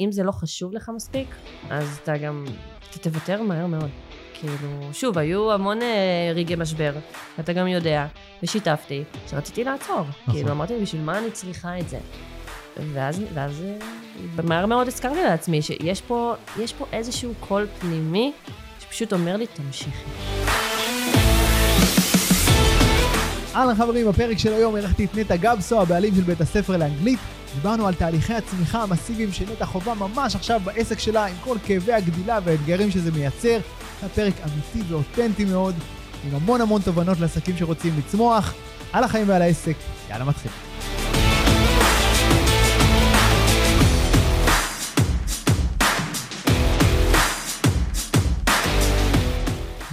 אם זה לא חשוב לך מספיק, אז אתה גם, אתה תוותר מהר מאוד. כאילו, שוב, היו המון אה, רגעי משבר, ואתה גם יודע, ושיתפתי, שרציתי לעצור. נכון. כאילו, אמרתי, בשביל מה אני צריכה את זה? ואז, ואז אה, מהר מאוד הזכרתי לעצמי שיש פה, פה איזשהו קול פנימי שפשוט אומר לי, תמשיכי. אהלן חברים, בפרק של היום הלכתי את נטע גבסו, הבעלים של בית הספר לאנגלית. דיברנו על תהליכי הצמיחה המסיביים שנטע חובה ממש עכשיו בעסק שלה, עם כל כאבי הגדילה והאתגרים שזה מייצר. היה פרק אמיתי ואותנטי מאוד, עם המון המון תובנות לעסקים שרוצים לצמוח. על החיים ועל העסק, יאללה מתחיל.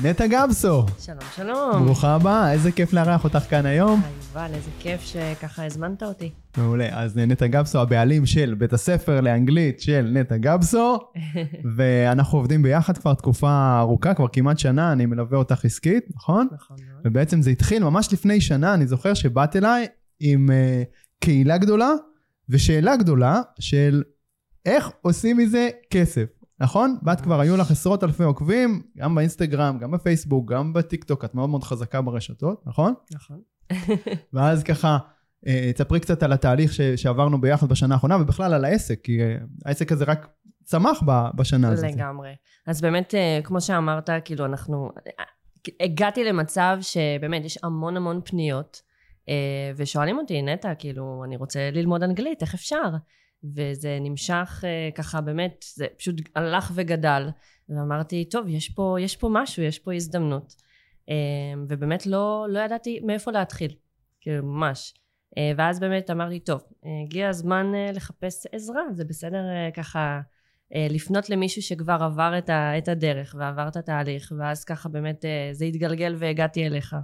נטע גבסו. שלום, שלום. ברוכה הבאה, איזה כיף לארח אותך כאן היום. יובל, איזה כיף שככה הזמנת אותי. מעולה, אז נטע גבסו, הבעלים של בית הספר לאנגלית של נטע גבסו, ואנחנו עובדים ביחד כבר תקופה ארוכה, כבר כמעט שנה, אני מלווה אותך עסקית, נכון? נכון מאוד. ובעצם זה התחיל ממש לפני שנה, אני זוכר שבאת אליי עם uh, קהילה גדולה, ושאלה גדולה של איך עושים מזה כסף. נכון? ואת כבר היו לך עשרות אלפי עוקבים, גם באינסטגרם, גם בפייסבוק, גם בטיק טוק, את מאוד מאוד חזקה ברשתות, נכון? נכון. ואז ככה, אה, תספרי קצת על התהליך ש, שעברנו ביחד בשנה האחרונה, ובכלל על העסק, כי אה, העסק הזה רק צמח בשנה הזאת. לגמרי. אז באמת, אה, כמו שאמרת, כאילו אנחנו, הגעתי למצב שבאמת יש המון המון פניות, ושואלים אותי, נטע, כאילו, אני רוצה ללמוד אנגלית, איך אפשר? וזה נמשך uh, ככה באמת, זה פשוט הלך וגדל. ואמרתי, טוב, יש פה, יש פה משהו, יש פה הזדמנות. Uh, ובאמת לא, לא ידעתי מאיפה להתחיל, כאילו ממש. Uh, ואז באמת אמרתי, טוב, הגיע הזמן לחפש עזרה, זה בסדר ככה לפנות למישהו שכבר עבר את, ה, את הדרך ועבר את התהליך, ואז ככה באמת זה התגלגל והגעתי אליך.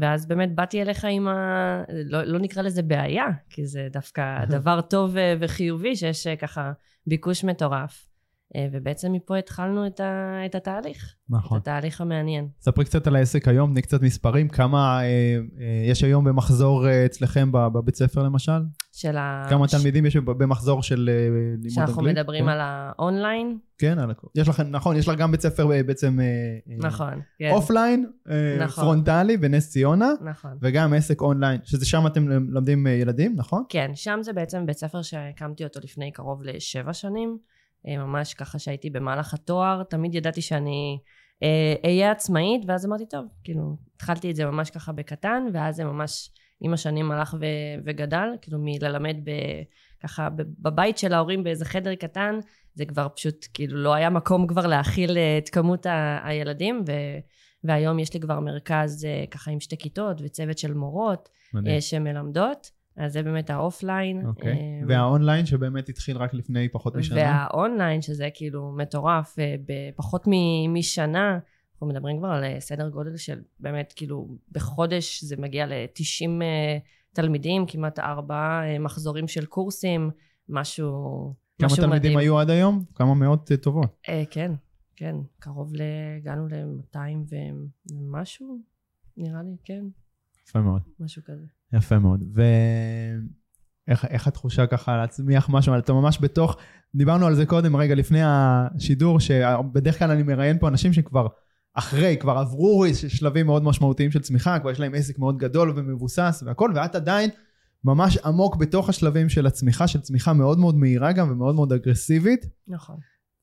ואז באמת באתי אליך עם ה... לא, לא נקרא לזה בעיה, כי זה דווקא דבר טוב וחיובי, שיש ככה ביקוש מטורף. אה, ובעצם מפה התחלנו את, ה, את התהליך. נכון. את התהליך המעניין. ספרי קצת על העסק היום, תני קצת מספרים, כמה אה, אה, יש היום במחזור אה, אצלכם בבית ספר למשל? של ה... כמה. תלמידים יש במחזור של אה, לימוד אנגלית? שאנחנו מדברים כן? על האונליין? כן, על הכל. יש לכם, נכון, יש לך גם בית ספר אה, בעצם... אה, נכון, כן. אופליין, אה, נכון. פרונטלי בנס ציונה. נכון. וגם עסק אונליין, שזה שם אתם לומדים ילדים, נכון? כן, שם זה בעצם בית ספר שהקמתי אותו לפני קרוב לשבע שנים. ממש ככה שהייתי במהלך התואר, תמיד ידעתי שאני אה, אהיה עצמאית, ואז אמרתי, טוב, כאילו, התחלתי את זה ממש ככה בקטן, ואז זה ממש עם השנים הלך ו- וגדל, כאילו מללמד ב- ככה בבית של ההורים באיזה חדר קטן, זה כבר פשוט, כאילו, לא היה מקום כבר להכיל אה, את כמות ה- הילדים, ו- והיום יש לי כבר מרכז ככה עם שתי כיתות וצוות של מורות מדהים. שמלמדות. אז זה באמת האופליין. אוקיי. Okay. והאונליין שבאמת התחיל רק לפני פחות משנה? והאונליין, שזה כאילו מטורף, אה, בפחות משנה, אנחנו מדברים כבר על אה, סדר גודל של באמת כאילו בחודש זה מגיע ל-90 אה, תלמידים, כמעט ארבעה מחזורים של קורסים, משהו, כמה משהו תלמידים מדהים. היו עד היום? כמה מאות טובות. כן, כן, קרוב ל... הגענו ל-200 ומשהו, נראה לי, כן. יפה מאוד. משהו כזה. יפה מאוד. ואיך התחושה ככה להצמיח משהו, אתה ממש בתוך, דיברנו על זה קודם, רגע לפני השידור, שבדרך כלל אני מראיין פה אנשים שכבר אחרי, כבר עברו שלבים מאוד משמעותיים של צמיחה, כבר יש להם עסק מאוד גדול ומבוסס והכל, ואת עדיין ממש עמוק בתוך השלבים של הצמיחה, של צמיחה מאוד מאוד מהירה גם ומאוד מאוד אגרסיבית. נכון.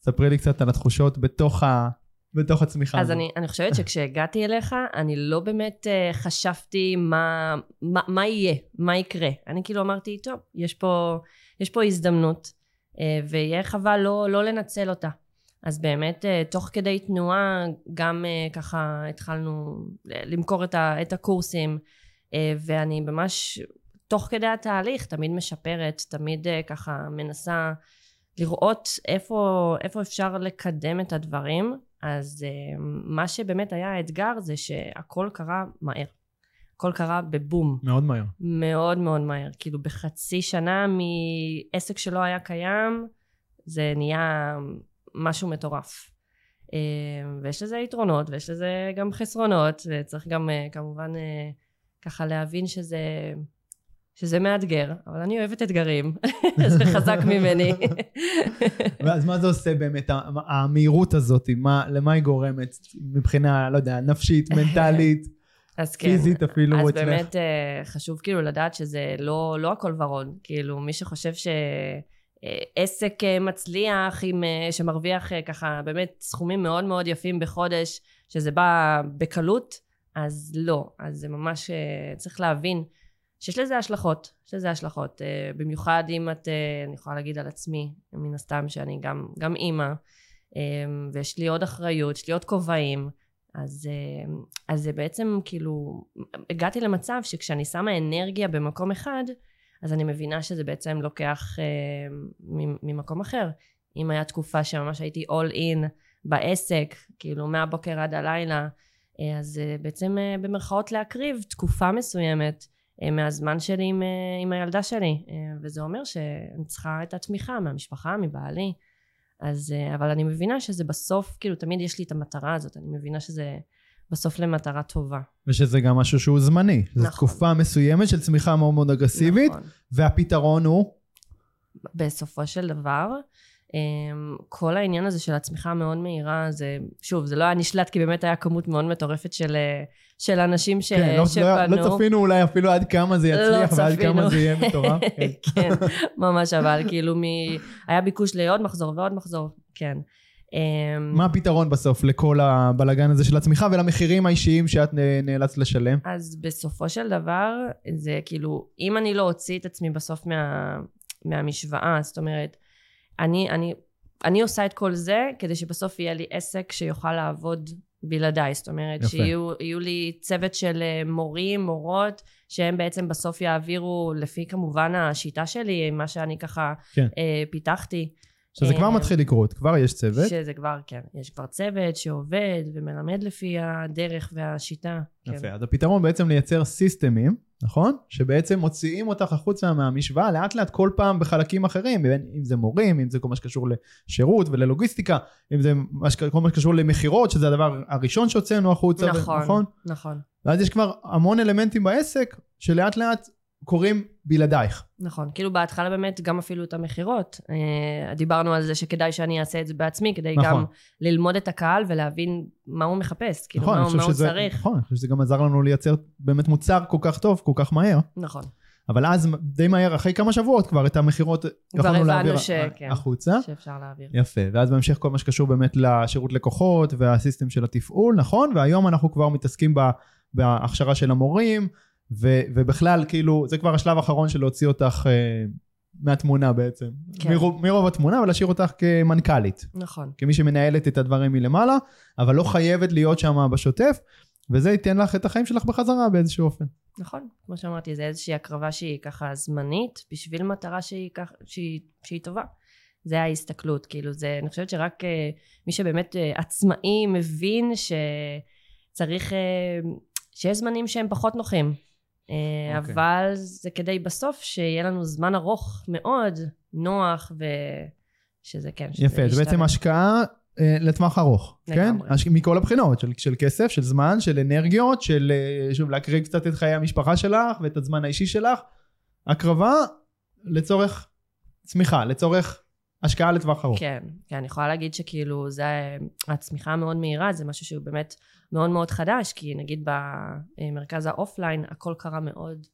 ספרי לי קצת על התחושות בתוך ה... בתוך הצמיחה הזאת. אז אני, אני חושבת שכשהגעתי אליך, אני לא באמת uh, חשבתי מה, מה, מה יהיה, מה יקרה. אני כאילו אמרתי, טוב, יש פה, יש פה הזדמנות, uh, ויהיה חבל לא, לא לנצל אותה. אז באמת, uh, תוך כדי תנועה, גם uh, ככה התחלנו למכור את, ה, את הקורסים, uh, ואני ממש, תוך כדי התהליך, תמיד משפרת, תמיד ככה מנסה לראות איפה, איפה אפשר לקדם את הדברים. אז מה שבאמת היה האתגר זה שהכל קרה מהר. הכל קרה בבום. מאוד מהר. מאוד מאוד מהר. כאילו בחצי שנה מעסק שלא היה קיים, זה נהיה משהו מטורף. Uh, ויש לזה יתרונות ויש לזה גם חסרונות, וצריך גם uh, כמובן uh, ככה להבין שזה, שזה מאתגר, אבל אני אוהבת אתגרים, זה חזק ממני. ואז מה זה עושה באמת, המהירות הזאת, מה, למה היא גורמת מבחינה, לא יודע, נפשית, מנטלית, אז כן, פיזית אפילו אז אצלך? באמת אה, חשוב כאילו לדעת שזה לא, לא הכל ורוד, כאילו מי שחושב שעסק אה, מצליח עם, אה, שמרוויח ככה באמת סכומים מאוד מאוד יפים בחודש, שזה בא בקלות, אז לא, אז זה ממש צריך להבין שיש לזה השלכות, יש לזה השלכות, במיוחד אם את, אני יכולה להגיד על עצמי, מן הסתם שאני גם, גם אימא, ויש לי עוד אחריות, יש לי עוד כובעים, אז, אז זה בעצם כאילו, הגעתי למצב שכשאני שמה אנרגיה במקום אחד, אז אני מבינה שזה בעצם לוקח אה, ממקום אחר. אם היה תקופה שממש הייתי all in בעסק, כאילו מהבוקר עד הלילה, אה, אז אה, בעצם אה, במרכאות להקריב תקופה מסוימת אה, מהזמן שלי עם, אה, עם הילדה שלי, אה, וזה אומר שאני צריכה את התמיכה מהמשפחה, מבעלי. אז, אה, אבל אני מבינה שזה בסוף, כאילו תמיד יש לי את המטרה הזאת, אני מבינה שזה בסוף למטרה טובה. ושזה גם משהו שהוא זמני. נכון. זו תקופה מסוימת של צמיחה מאוד מאוד אגרסיבית, נכון. והפתרון הוא? בסופו של דבר, אמ, כל העניין הזה של הצמיחה המאוד מהירה, זה, שוב, זה לא היה נשלט כי באמת היה כמות מאוד מטורפת של, אה, של אנשים ש, כן, לא, שפנו. לא, לא צפינו אולי אפילו עד כמה זה לא יצליח, לא ועד כמה זה יהיה מטורף. כן. כן, ממש, אבל כאילו מ... היה ביקוש לעוד מחזור ועוד מחזור, כן. אמ, מה הפתרון בסוף לכל הבלגן הזה של הצמיחה ולמחירים האישיים שאת נאלצת לשלם? אז בסופו של דבר, זה כאילו, אם אני לא אוציא את עצמי בסוף מה, מהמשוואה, זאת אומרת, אני, אני, אני עושה את כל זה כדי שבסוף יהיה לי עסק שיוכל לעבוד בלעדיי, זאת אומרת יפה. שיהיו לי צוות של אה, מורים, מורות, שהם בעצם בסוף יעבירו לפי כמובן השיטה שלי, מה שאני ככה כן. אה, פיתחתי. שזה כבר אה, מתחיל לקרות, כבר יש צוות. שזה כבר, כן, יש כבר צוות שעובד ומלמד לפי הדרך והשיטה. יפה, כן. אז הפתרון בעצם לייצר סיסטמים, נכון? שבעצם מוציאים אותך החוצה מהמשוואה לאט לאט כל פעם בחלקים אחרים, אם זה מורים, אם זה כל מה שקשור לשירות וללוגיסטיקה, אם זה כל מה שקשור למכירות, שזה הדבר הראשון שהוצאנו החוצה, נכון, נכון. נכון. ואז יש כבר המון אלמנטים בעסק שלאט לאט קורים בלעדייך. נכון, כאילו בהתחלה באמת גם אפילו את המכירות. אה, דיברנו על זה שכדאי שאני אעשה את זה בעצמי, כדי נכון. גם ללמוד את הקהל ולהבין מה הוא מחפש, כאילו נכון, מה, מה הוא צריך. נכון, אני חושב שזה גם עזר לנו לייצר באמת מוצר כל כך טוב, כל כך מהר. נכון. אבל אז די מהר, אחרי כמה שבועות כבר את המכירות יכולנו להעביר ש... כן, החוצה. שאפשר להעביר. יפה, ואז בהמשך כל מה שקשור באמת לשירות לקוחות והסיסטם של התפעול, נכון? והיום אנחנו כבר מתעסקים בהכשרה של המורים. ו, ובכלל, כאילו, זה כבר השלב האחרון של להוציא אותך אה, מהתמונה בעצם. כן. מרוב, מרוב התמונה, ולהשאיר אותך כמנכ"לית. נכון. כמי שמנהלת את הדברים מלמעלה, אבל לא חייבת להיות שם בשוטף, וזה ייתן לך את החיים שלך בחזרה באיזשהו אופן. נכון, כמו שאמרתי, זה איזושהי הקרבה שהיא ככה זמנית, בשביל מטרה שהיא, כך, שהיא, שהיא טובה. זה ההסתכלות, כאילו זה, אני חושבת שרק uh, מי שבאמת uh, עצמאי מבין שצריך, uh, שיש זמנים שהם פחות נוחים. Okay. אה, אוקיי. אבל זה כדי בסוף שיהיה לנו זמן ארוך מאוד, נוח, ושזה כן, שזה יפה, זה בעצם השקעה אה, לטווח ארוך, כן? הש... מכל הבחינות, של, של כסף, של זמן, של אנרגיות, של אה, שוב להקריב קצת את חיי המשפחה שלך ואת הזמן האישי שלך. הקרבה לצורך צמיחה, לצורך השקעה לטווח ארוך. כן, כן, אני יכולה להגיד שכאילו זה, הצמיחה המאוד מהירה זה משהו שהוא באמת מאוד מאוד חדש, כי נגיד במרכז האופליין הכל קרה מאוד,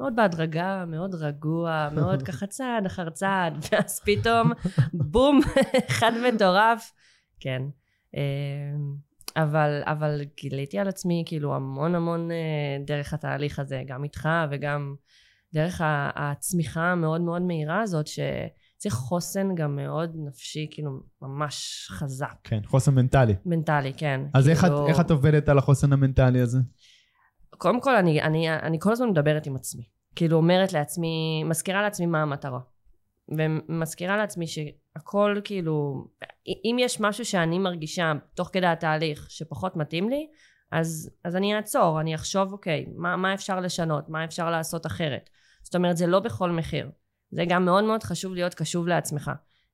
מאוד בהדרגה, מאוד רגוע, מאוד ככה צעד אחר צעד, ואז פתאום בום, אחד מטורף, כן. אמ, אבל, אבל גיליתי על עצמי כאילו המון המון אה, דרך התהליך הזה, גם איתך וגם דרך הצמיחה המאוד מאוד מהירה הזאת, ש... צריך חוסן גם מאוד נפשי, כאילו, ממש חזק. כן, חוסן מנטלי. מנטלי, כן. אז כאילו... איך, את, איך את עובדת על החוסן המנטלי הזה? קודם כל, אני, אני, אני כל הזמן מדברת עם עצמי. כאילו, אומרת לעצמי, מזכירה לעצמי מה המטרה. ומזכירה לעצמי שהכל כאילו, אם יש משהו שאני מרגישה תוך כדי התהליך שפחות מתאים לי, אז, אז אני אעצור, אני אחשוב, אוקיי, מה, מה אפשר לשנות, מה אפשר לעשות אחרת. זאת אומרת, זה לא בכל מחיר. זה גם מאוד מאוד חשוב להיות קשוב לעצמך.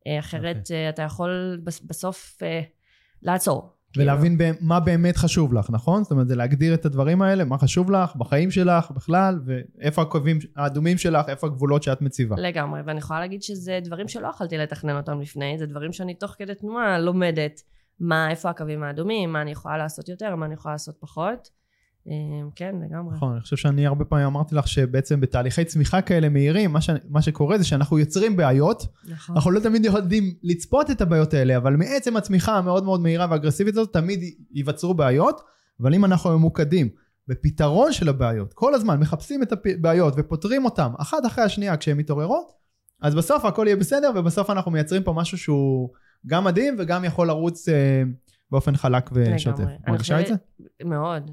אה, אחרת okay. אוקיי. אה, אתה יכול בסוף אה, לעצור. ולהבין ב- מה באמת חשוב לך, נכון? זאת אומרת, זה להגדיר את הדברים האלה, מה חשוב לך בחיים שלך בכלל, ואיפה הקווים האדומים שלך, איפה הגבולות שאת מציבה. לגמרי, ואני יכולה להגיד שזה דברים שלא יכולתי לתכנן אותם לפני, זה דברים שאני תוך כדי תנועה לומדת מה, איפה הקווים האדומים, מה אני יכולה לעשות יותר, מה אני יכולה לעשות פחות. אה, כן, לגמרי. נכון, אני חושב שאני הרבה פעמים אמרתי לך שבעצם בתהליכי צמיחה כאלה מהירים, מה, ש... מה שקורה זה שאנחנו יוצרים בעיות, נכון. אנחנו לא תמיד יודעים לצפות את הבעיות האלה, אבל מעצם הצמיחה המאוד מאוד מהירה ואגרסיבית הזאת, תמיד ייווצרו בעיות, אבל אם אנחנו ממוקדים בפתרון של הבעיות, כל הזמן מחפשים את הבעיות ופותרים אותן אחת אחרי השנייה כשהן מתעוררות, אז בסוף הכל יהיה בסדר, ובסוף אנחנו מייצרים פה משהו שהוא גם מדהים וגם יכול לרוץ אה, באופן חלק ושוטף. מרגישה את זה? מאוד.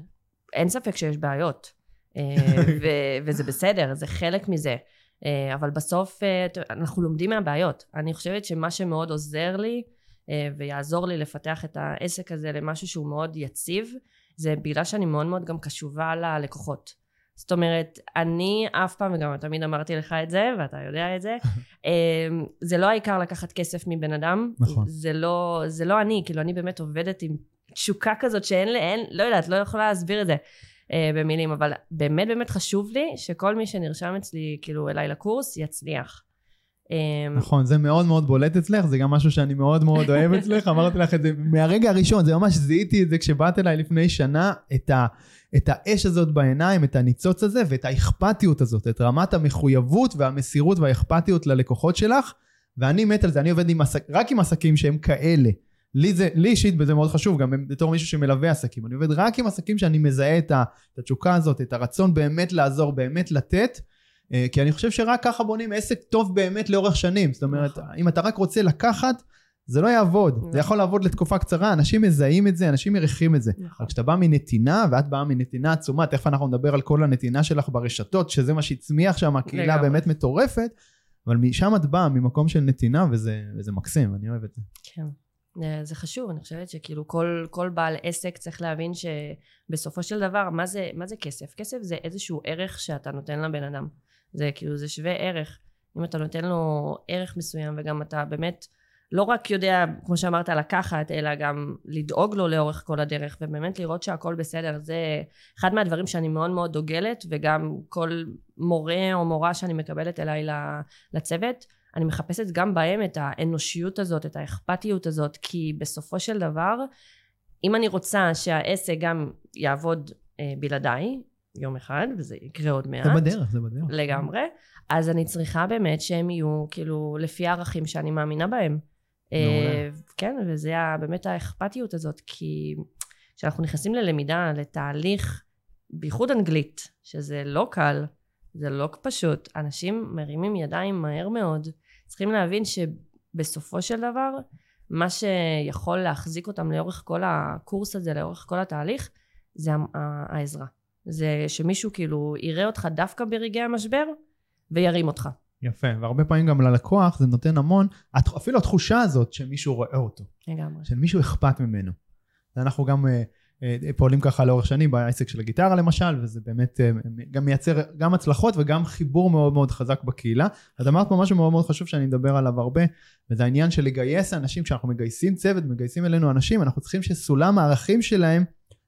אין ספק שיש בעיות. אה, ו- וזה בסדר, זה חלק מזה. אה, אבל בסוף אה, אנחנו לומדים מהבעיות. אני חושבת שמה שמאוד עוזר לי ויעזור לי לפתח את העסק הזה למשהו שהוא מאוד יציב, זה בגלל שאני מאוד מאוד גם קשובה ללקוחות. זאת אומרת, אני אף פעם, וגם תמיד אמרתי לך את זה, ואתה יודע את זה, זה לא העיקר לקחת כסף מבן אדם. נכון. זה לא, זה לא אני, כאילו אני באמת עובדת עם תשוקה כזאת שאין לי, אין, לא יודעת, לא יכולה להסביר את זה אה, במילים, אבל באמת באמת חשוב לי שכל מי שנרשם אצלי, כאילו אליי לקורס, יצליח. אה, נכון, זה מאוד מאוד בולט אצלך, זה גם משהו שאני מאוד מאוד אוהב אצלך, אמרתי לך את זה מהרגע הראשון, זה ממש זיהיתי את זה כשבאת אליי לפני שנה, את, ה, את האש הזאת בעיניים, את הניצוץ הזה ואת האכפתיות הזאת, את רמת המחויבות והמסירות והאכפתיות ללקוחות שלך, ואני מת על זה, אני עובד עם עסק, רק עם עסקים שהם כאלה. לי זה, לי אישית זה מאוד חשוב, גם בתור מישהו שמלווה עסקים, אני עובד רק עם עסקים שאני מזהה את, התשוקה הזאת, את הרצון באמת לעזור, באמת לתת, אה, כי אני חושב שרק ככה בונים עסק טוב באמת לאורך שנים. זאת אומרת, נכון. אם אתה רק רוצה לקחת, זה לא יעבוד. נכון. זה יכול לעבוד לתקופה קצרה, אנשים מזהים את זה, אנשים מריחים את זה. נכון. אבל כשאתה בא מנתינה, ואת באה מנתינה עצומה, תכף אנחנו נדבר על כל הנתינה שלך ברשתות, שזה מה שהצמיח שם, הקהילה. באמת מטורפת, אבל משם את באה, ממקום של נתינה, וזה, וזה מקסים, אני אוהב את זה. כן. אה, זה חשוב, אני חושבת שכאילו כל, כל בעל עסק צריך להבין שבסופו של דבר, מה זה, מה זה כסף? כסף זה איזשהו ערך שאתה נותן לבן אדם. זה כאילו, זה שווה ערך. אם אתה נותן לו ערך מסוים וגם אתה באמת לא רק יודע, כמו שאמרת, לקחת, אלא גם לדאוג לו לאורך כל הדרך, ובאמת לראות שהכל בסדר. זה אחד מהדברים שאני מאוד מאוד דוגלת, וגם כל מורה או מורה שאני מקבלת אליי לצוות, אני מחפשת גם בהם את האנושיות הזאת, את האכפתיות הזאת, כי בסופו של דבר, אם אני רוצה שהעסק גם יעבוד אה, בלעדיי, יום אחד, וזה יקרה עוד מעט, זה בדרך, זה בדרך. לגמרי, אז אני צריכה באמת שהם יהיו כאילו לפי הערכים שאני מאמינה בהם. אה, כן, וזה ה- באמת האכפתיות הזאת, כי כשאנחנו נכנסים ללמידה, לתהליך, בייחוד אנגלית, שזה לא קל, זה לא פשוט, אנשים מרימים ידיים מהר מאוד, צריכים להבין שבסופו של דבר, מה שיכול להחזיק אותם לאורך כל הקורס הזה, לאורך כל התהליך, זה העזרה. זה שמישהו כאילו יראה אותך דווקא ברגעי המשבר, וירים אותך. יפה, והרבה פעמים גם ללקוח זה נותן המון, אפילו התחושה הזאת שמישהו רואה אותו. לגמרי. שלמישהו אכפת ממנו. ואנחנו גם אה, פועלים ככה לאורך שנים בעסק של הגיטרה למשל, וזה באמת אה, גם מייצר גם הצלחות וגם חיבור מאוד מאוד חזק בקהילה. את אמרת פה משהו מאוד מאוד חשוב שאני מדבר עליו הרבה, וזה העניין של לגייס אנשים, כשאנחנו מגייסים צוות, מגייסים אלינו אנשים, אנחנו צריכים שסולם הערכים שלהם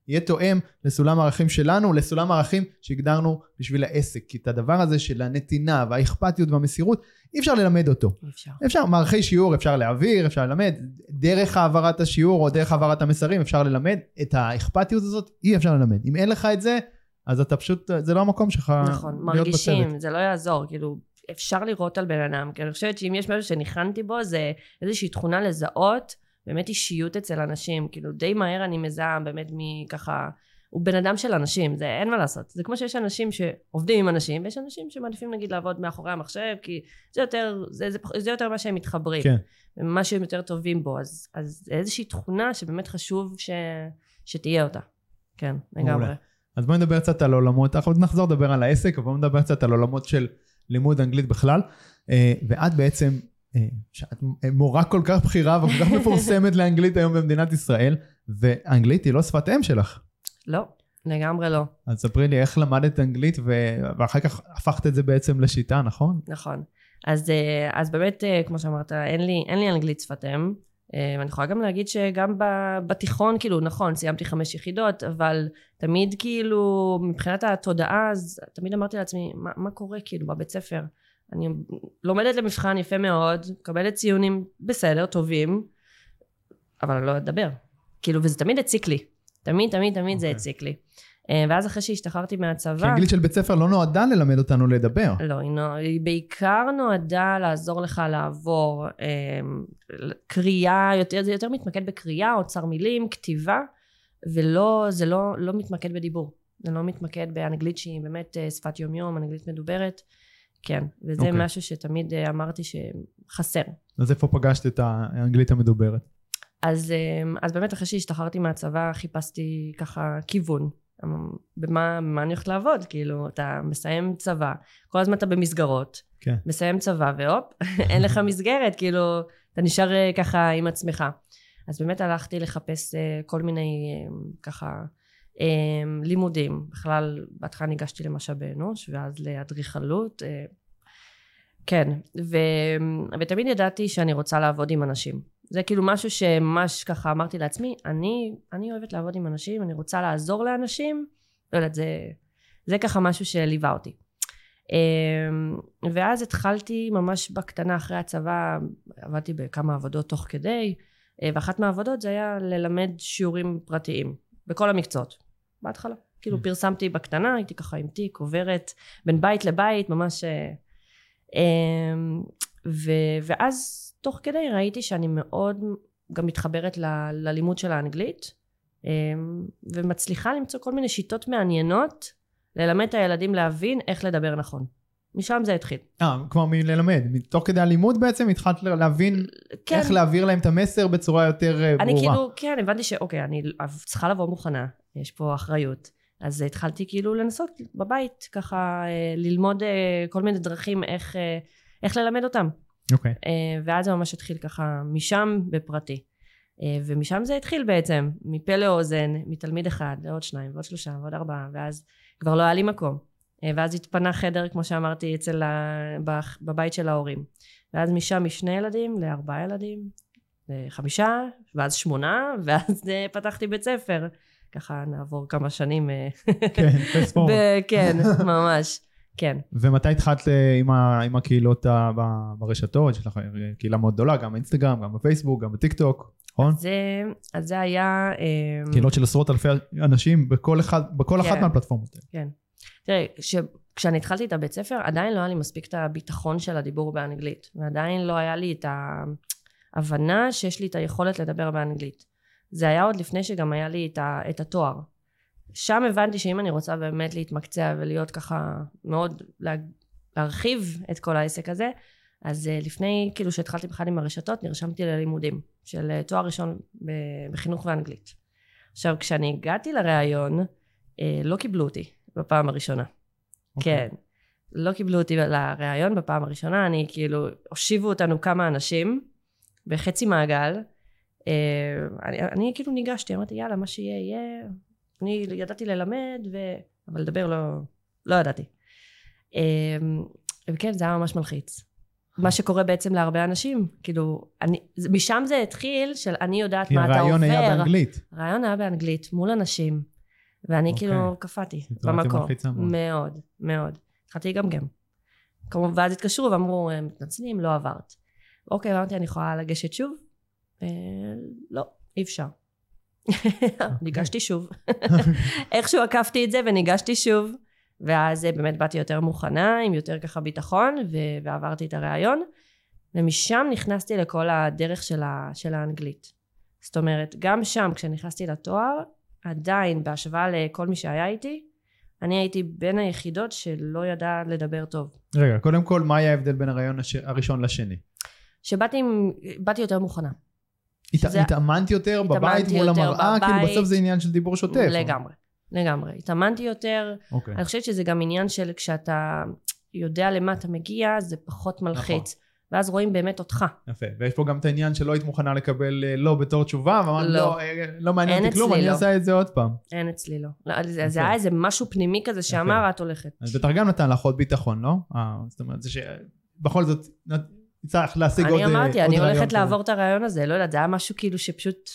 יהיה תואם לסולם הערכים שלנו, לסולם הערכים שהגדרנו בשביל העסק. כי את הדבר הזה של הנתינה והאכפתיות והמסירות, אי אפשר ללמד אותו. אפשר. אפשר, מערכי שיעור אפשר להעביר, אפשר ללמד, דרך העברת השיעור או דרך העברת המסרים אפשר ללמד, את האכפתיות הזאת אי אפשר ללמד. אם אין לך את זה, אז אתה פשוט, זה לא המקום שלך נכון, להיות מרגישים, בצוות. זה לא יעזור, כאילו, אפשר לראות על בן אדם, כי אני חושבת שאם יש משהו שניחנתי בו, זה איזושהי תכונה לזהות באמת אישיות אצל אנשים, כאילו, די מהר אני מזהה באמת מככה, הוא בן אדם של אנשים, זה אין מה לעשות. זה כמו שיש אנשים שעובדים עם אנשים, ויש אנשים שמעדיפים נגיד לעבוד מאחורי המחשב, כי זה יותר, זה, זה, זה יותר מה שהם מתחברים. כן. ומה שהם יותר טובים בו, אז, אז זה איזושהי תכונה שבאמת חשוב ש, שתהיה אותה. כן, לגמרי. אז בואי נדבר קצת על עולמות, אנחנו עוד נחזור לדבר על העסק, אבל בואי נדבר קצת על עולמות של לימוד אנגלית בכלל. אה, ואת בעצם, שאת מורה כל כך בכירה וכל כך מפורסמת לאנגלית היום במדינת ישראל, ואנגלית היא לא שפת אם שלך. לא, לגמרי לא. אז ספרי לי איך למדת אנגלית ו- ואחר כך הפכת את זה בעצם לשיטה, נכון? נכון. אז, אה, אז באמת, אה, כמו שאמרת, אין לי, אין לי אנגלית שפת אם. אה, ואני יכולה גם להגיד שגם בתיכון, כאילו, נכון, סיימתי חמש יחידות, אבל תמיד כאילו, מבחינת התודעה, אז תמיד אמרתי לעצמי, מה, מה קורה כאילו בבית ספר? אני לומדת למבחן יפה מאוד, מקבלת ציונים בסדר, טובים, אבל אני לא אדבר. כאילו, וזה תמיד הציק לי. תמיד, תמיד, תמיד זה אוקיי. הציק לי. אה, ואז אחרי שהשתחררתי כי מהצבא... אנגלית של בית ספר לא נועדה ללמד אותנו לדבר. לא, היא, נו, היא בעיקר נועדה לעזור לך לעבור אה, קריאה, יותר, זה יותר מתמקד בקריאה, אוצר מילים, כתיבה, ולא, זה לא, לא מתמקד בדיבור. זה לא מתמקד באנגלית שהיא באמת אה, שפת יומיום, אנגלית מדוברת. כן, וזה אוקיי. משהו שתמיד אה, אמרתי שחסר. אז איפה פגשת את האנגלית המדוברת? אז, אה, אז באמת אחרי שהשתחררתי מהצבא חיפשתי ככה כיוון. אמ, במה, במה אני הולכת לעבוד? כאילו, אתה מסיים צבא, כל הזמן אתה במסגרות, כן. מסיים צבא והופ, אין לך מסגרת, כאילו, אתה נשאר אה, ככה עם עצמך. אז באמת הלכתי לחפש כל מיני ככה לימודים. בכלל, בהתחלה ניגשתי למשאבי אנוש, ואז לאדריכלות. אה, כן, ו, ותמיד ידעתי שאני רוצה לעבוד עם אנשים. זה כאילו משהו שממש ככה אמרתי לעצמי, אני, אני אוהבת לעבוד עם אנשים, אני רוצה לעזור לאנשים, לא יודעת, זה, זה ככה משהו שליווה אותי. אמ, ואז התחלתי ממש בקטנה אחרי הצבא, עבדתי בכמה עבודות תוך כדי, אה, ואחת מהעבודות זה היה ללמד שיעורים פרטיים, בכל המקצועות, בהתחלה. כאילו Mm. פרסמתי בקטנה, הייתי ככה עם תיק, עוברת בין בית לבית, ממש... אה, אמ, ו, ואז תוך כדי ראיתי שאני מאוד גם מתחברת ל, ללימוד של האנגלית, אמ, ומצליחה למצוא כל מיני שיטות מעניינות ללמד את הילדים להבין איך לדבר נכון. משם זה התחיל. אה, כבר מללמד. תוך כדי הלימוד בעצם התחלת להבין כן, איך להעביר להם את המסר בצורה יותר אה, אני ברורה. כאילו, כן, הבנתי שאוקיי, אני צריכה לבוא מוכנה, יש פה אחריות. אז התחלתי כאילו לנסות בבית, ככה אה, ללמוד אה, כל מיני דרכים איך, אה, איך ללמד אותם. אוקיי. אה, ואז זה ממש התחיל ככה משם בפרטי. ומשם זה התחיל בעצם, מפה לאוזן, מתלמיד אחד לעוד שניים ועוד שלושה ועוד ארבעה, ואז כבר לא היה לי מקום. ואז התפנה חדר, כמו שאמרתי, אצל ה... בבית של ההורים. ואז משם משני ילדים לארבעה ילדים, לחמישה, ואז שמונה, ואז פתחתי בית ספר. ככה נעבור כמה שנים. אה, כן, פספורט. כן, ממש. כן. ומתי התחלת אה, עם, ה, עם הקהילות ה, ב- ברשתות? יש לך אה, קהילה מאוד גדולה, גם באינסטגרם, גם בפייסבוק, גם בטיק טוק, נכון? זה, אז זה היה... קהילות של עשרות אלפי אנשים בכל, אחד, בכל אחת כן. מהפלטפורמות האלה. כן. תראה, ש... כשאני התחלתי את הבית ספר, עדיין לא היה לי מספיק את הביטחון של הדיבור באנגלית. ועדיין לא היה לי את ההבנה שיש לי את היכולת לדבר באנגלית. זה היה עוד לפני שגם היה לי את, ה... את התואר. שם הבנתי שאם אני רוצה באמת להתמקצע ולהיות ככה מאוד, לה... להרחיב את כל העסק הזה, אז אה, לפני, כאילו שהתחלתי בכלל עם הרשתות, נרשמתי ללימודים של אה, תואר ראשון. בחינוך ואנגלית. עכשיו, כשאני הגעתי לראיון, אה, לא קיבלו אותי בפעם הראשונה. אוקיי. כן. לא קיבלו אותי לראיון בפעם הראשונה, אני כאילו, הושיבו אותנו כמה אנשים בחצי מעגל. אה, אני, אני כאילו ניגשתי, אמרתי יאללה, מה שיהיה יהיה. אני ידעתי ללמד, ו... אבל לדבר לא, לא ידעתי. אה, וכן, זה היה ממש מלחיץ. מה שקורה בעצם להרבה אנשים, כאילו, אני, משם זה התחיל של אני יודעת כי מה אתה עובר. הרעיון היה באנגלית. הרעיון היה באנגלית, מול אנשים, ואני אוקיי. כאילו קפאתי במקום. מאוד, מאוד. התחלתי לגמגם. כמובן, ואז התקשרו ואמרו, "אה, מתנצלים, לא עברת. אוקיי, אמרתי, אני יכולה לגשת שוב? אה, לא, אי אפשר. אוקיי. ניגשתי שוב. איכשהו עקפתי את זה וניגשתי שוב. ואז אה, באמת באתי יותר מוכנה, עם יותר ככה ביטחון, ו- ועברתי את הראיון. ומשם נכנסתי לכל הדרך של, ה- של האנגלית. זאת אומרת, גם שם, כשנכנסתי לתואר, עדיין, בהשוואה לכל מי שהיה איתי, אני הייתי בין היחידות שלא ידע לדבר טוב. רגע, קודם כל, מה היה ההבדל בין הרעיון הש... הראשון לשני? שבאתי יותר מוכנה. שזה- התאמנת יותר בבית מול המראה? כאילו בבית. בסוף זה עניין של דיבור שוטף. לגמרי, לגמרי. התאמנתי יותר, אוקיי. אני חושבת שזה גם עניין של כשאתה יודע למה אתה מגיע, זה פחות מלחיץ. נכון. ואז רואים באמת אותך. יפה. ויש פה גם את העניין שלא היית מוכנה לקבל אה, לא בתור תשובה, ואמרת, לא. לא, אה, לא מעניין אותי כלום, אני לא. עושה את זה עוד פעם. אין אצלי לא. לא זה, יפה. זה היה איזה משהו פנימי כזה שאמר, את הולכת. אז בטח גם נתן לך עוד ביטחון, לא? אה, זאת אומרת, זה שבכל זאת צריך להשיג עוד אני אה, אמרתי, עוד אני רעיון הולכת כזה. לעבור את הרעיון הזה, לא יודעת, זה היה משהו כאילו שפשוט...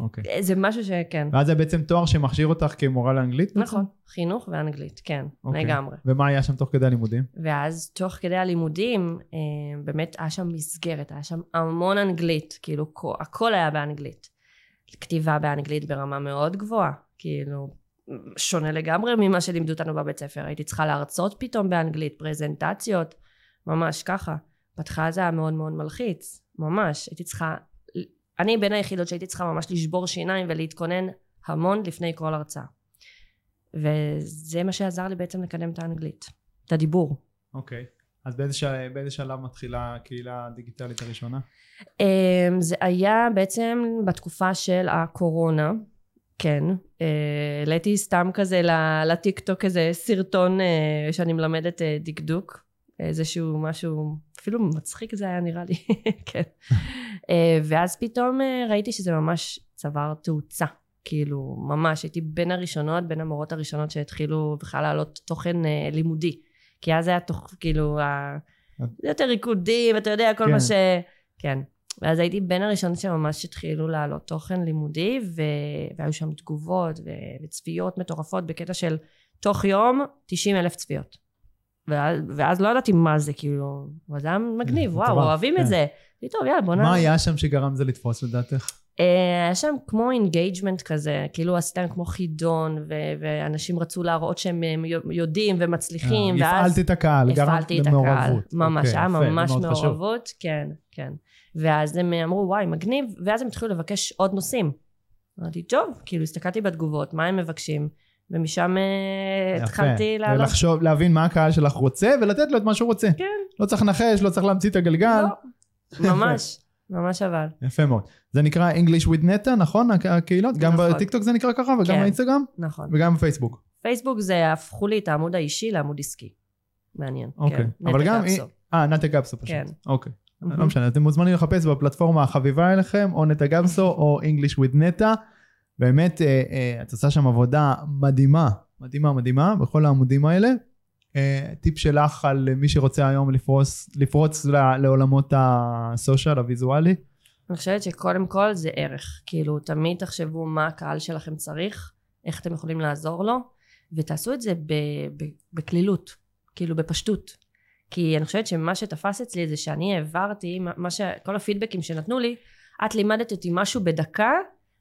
אוקיי. זה משהו שכן. ואז זה בעצם תואר שמכשיר אותך כמורה לאנגלית? נכון, חינוך ואנגלית, כן, אוקיי. לגמרי. ומה היה שם תוך כדי הלימודים? ואז תוך כדי הלימודים, אה, באמת היה שם מסגרת, היה שם המון אנגלית, כאילו כל- הכל היה באנגלית. כתיבה באנגלית ברמה מאוד גבוהה, כאילו שונה לגמרי ממה שלימדו אותנו בבית ספר. הייתי צריכה להרצות פתאום באנגלית, פרזנטציות, ממש ככה. בהתחלה זה היה מאוד מאוד מלחיץ, ממש. הייתי צריכה, אני בין היחידות שהייתי צריכה ממש לשבור שיניים ולהתכונן המון לפני כל הרצאה. וזה מה שעזר לי בעצם לקדם את האנגלית, את הדיבור. אוקיי. אז באיזה, של... באיזה שלב מתחילה הקהילה הדיגיטלית הראשונה? אמ, זה היה בעצם בתקופה של הקורונה, כן. אה, העליתי סתם כזה ל- לטיק טוק איזה סרטון אה, שאני מלמדת אה, דקדוק, איזשהו משהו, אפילו מצחיק זה היה נראה לי, כן. אה, ואז פתאום אה, ראיתי שזה ממש צבר תאוצה. כאילו, ממש, הייתי בין הראשונות, בין המורות הראשונות שהתחילו בכלל להעלות תוכן אה, לימודי. כי אז היה תוך, כאילו, ה... זה יותר ריקודים, אתה יודע, כל כן. מה ש... כן. ואז הייתי בין הראשונות שממש התחילו להעלות תוכן לימודי, ו... והיו שם תגובות ו... וצפיות מטורפות בקטע של תוך יום 90 אלף צפיות. ואז, ואז לא ידעתי מה זה, כאילו, זה היה מגניב, וואו, אוהבים כן. את זה. אמרתי, טוב, יאללה, בוא נ... מה היה שם שגרם זה לתפוס לדעתך? אה, היה שם כמו engagement כזה, כאילו עשיתם כמו חידון, ו- ואנשים רצו להראות שהם יודעים ומצליחים, אה, ואז... הפעלת את הקהל, גרמת למעורבות. ממש, אוקיי, היה ממש. מעורבות, כן, כן. ואז הם אמרו, וואי, מגניב, ואז הם התחילו לבקש עוד נושאים. אמרתי, טוב, כאילו, הסתכלתי בתגובות, מה הם מבקשים, ומשם אה, יפה. התחלתי לעלות. לחשוב, להבין מה הקהל שלך רוצה ולתת לו את מה שהוא רוצה. כן, לא צריך לנחש, לא צריך להמציא את הגלגל. לא, ממש, ממש אבל. יפה מאוד. זה נקרא English with Neta, נכון? הק- הקהילות? גם נכון. בטיקטוק זה נקרא ככה וגם כן. באינסטגרם נכון. וגם בפייסבוק. פייסבוק זה, הפכו לי את העמוד האישי לעמוד עסקי. מעניין. אוקיי. כן, אבל נטע גם... אה, נטע גפסו פשוט. כן. אוקיי. לא משנה, אתם מוזמנים לחפש בפלטפורמה החביבה אליכם, או נטע גמסו, או English with נטע. באמת, אה, אה, את עושה שם עבודה מדהימה, מדהימה, מדהימה, בכל העמודים האלה. אה, טיפ שלך על מי שרוצה היום לפרוס, לפרוץ לעולמות הסושיאל, הוויזואלי. אני חושבת שקודם כל זה ערך. כאילו, תמיד תחשבו מה הקהל שלכם צריך, איך אתם יכולים לעזור לו, ותעשו את זה בקלילות, כאילו בפשטות. כי אני חושבת שמה שתפס אצלי זה שאני העברתי, מה ש... כל הפידבקים שנתנו לי, את לימדת אותי משהו בדקה,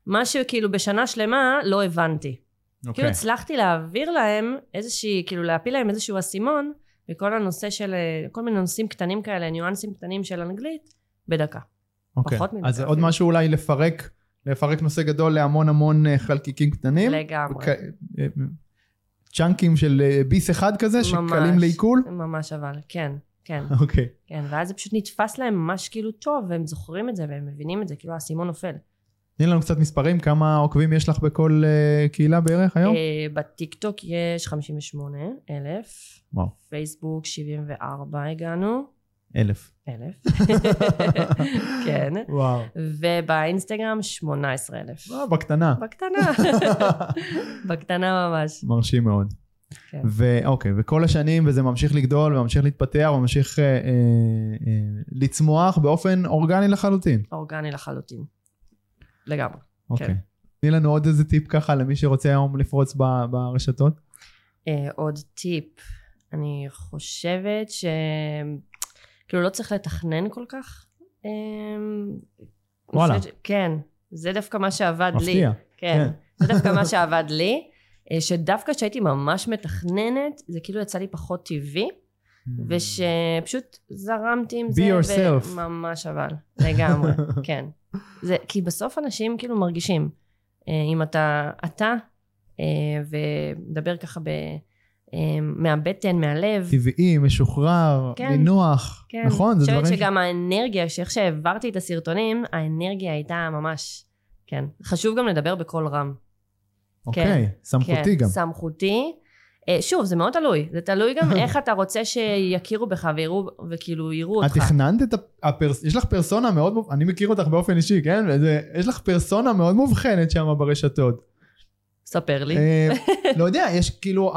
משהו כאילו בשנה שלמה לא הבנתי. אוקיי. כאילו הצלחתי להעביר להם איזושהי, כאילו להפיל להם איזשהו אסימון, בכל הנושא של, כל מיני נושאים קטנים כאלה, ניואנסים קטנים של אנגלית, בדקה. אוקיי. פחות מדקה אז עוד אפילו. משהו אולי לפרק, לפרק נושא גדול להמון המון אה, חלקיקים קטנים. לגמרי. וכ- אה, צ'אנקים של אה, ביס אחד כזה, שקלים לעיכול. ממש אבל, כן, כן, אוקיי. כן, ואז זה פשוט נתפס להם ממש כאילו טוב, והם זוכרים את זה, והם מבינים את זה, כאילו האסימון נופל. תני לנו קצת מספרים, כמה עוקבים יש לך בכל אה, קהילה בערך היום? אה, בטיקטוק יש 58 אלף, וואו. פייסבוק 74 הגענו, אלף. אלף, כן, וואו. ובאינסטגרם 18 אלף. וואו, בקטנה. בקטנה, בקטנה ממש. מרשים מאוד. כן. ואוקיי, וכל השנים, וזה ממשיך לגדול וממשיך להתפתח וממשיך אה, אה, אה, לצמוח באופן אורגני לחלוטין. אורגני לחלוטין. לגמרי. אוקיי. תני לנו עוד איזה טיפ ככה למי שרוצה היום לפרוץ ב- ברשתות. אה, עוד טיפ, אני חושבת ש... כאילו לא צריך לתכנן כל כך. אה, וואלה. ש- כן, זה דווקא מה שעבד לי. מפתיע. כן, זה דווקא מה שעבד לי. אה, שדווקא כשהייתי ממש מתכננת, זה כאילו יצא לי פחות טבעי, ושפשוט זרמתי עם Be זה. yourself. ממש אבל, לגמרי, כן. זה, כי בסוף אנשים כאילו מרגישים, אה, אם אתה אתה, אה, ומדבר ככה ב... אה, מהבטן, מהלב, טבעי, משוחרר, כן. נינוח. כן. נכון? זה אני דברים חושבת ש... שגם האנרגיה, שאיך שהעברתי את הסרטונים, האנרגיה הייתה ממש, כן. חשוב גם לדבר בקול רם. אוקיי, סמכותי כן, גם. סמכותי. אה, שוב, זה מאוד תלוי. זה תלוי גם איך אתה רוצה שיכירו בך ויראו, וכאילו יראו את אותך. תכננת את הפרס... יש לך פרסונה מאוד, אני מכיר אותך באופן אישי, כן? וזה... יש לך פרסונה מאוד מובחנת שם ברשתות. ספר לי. אה, לא יודע, יש כאילו,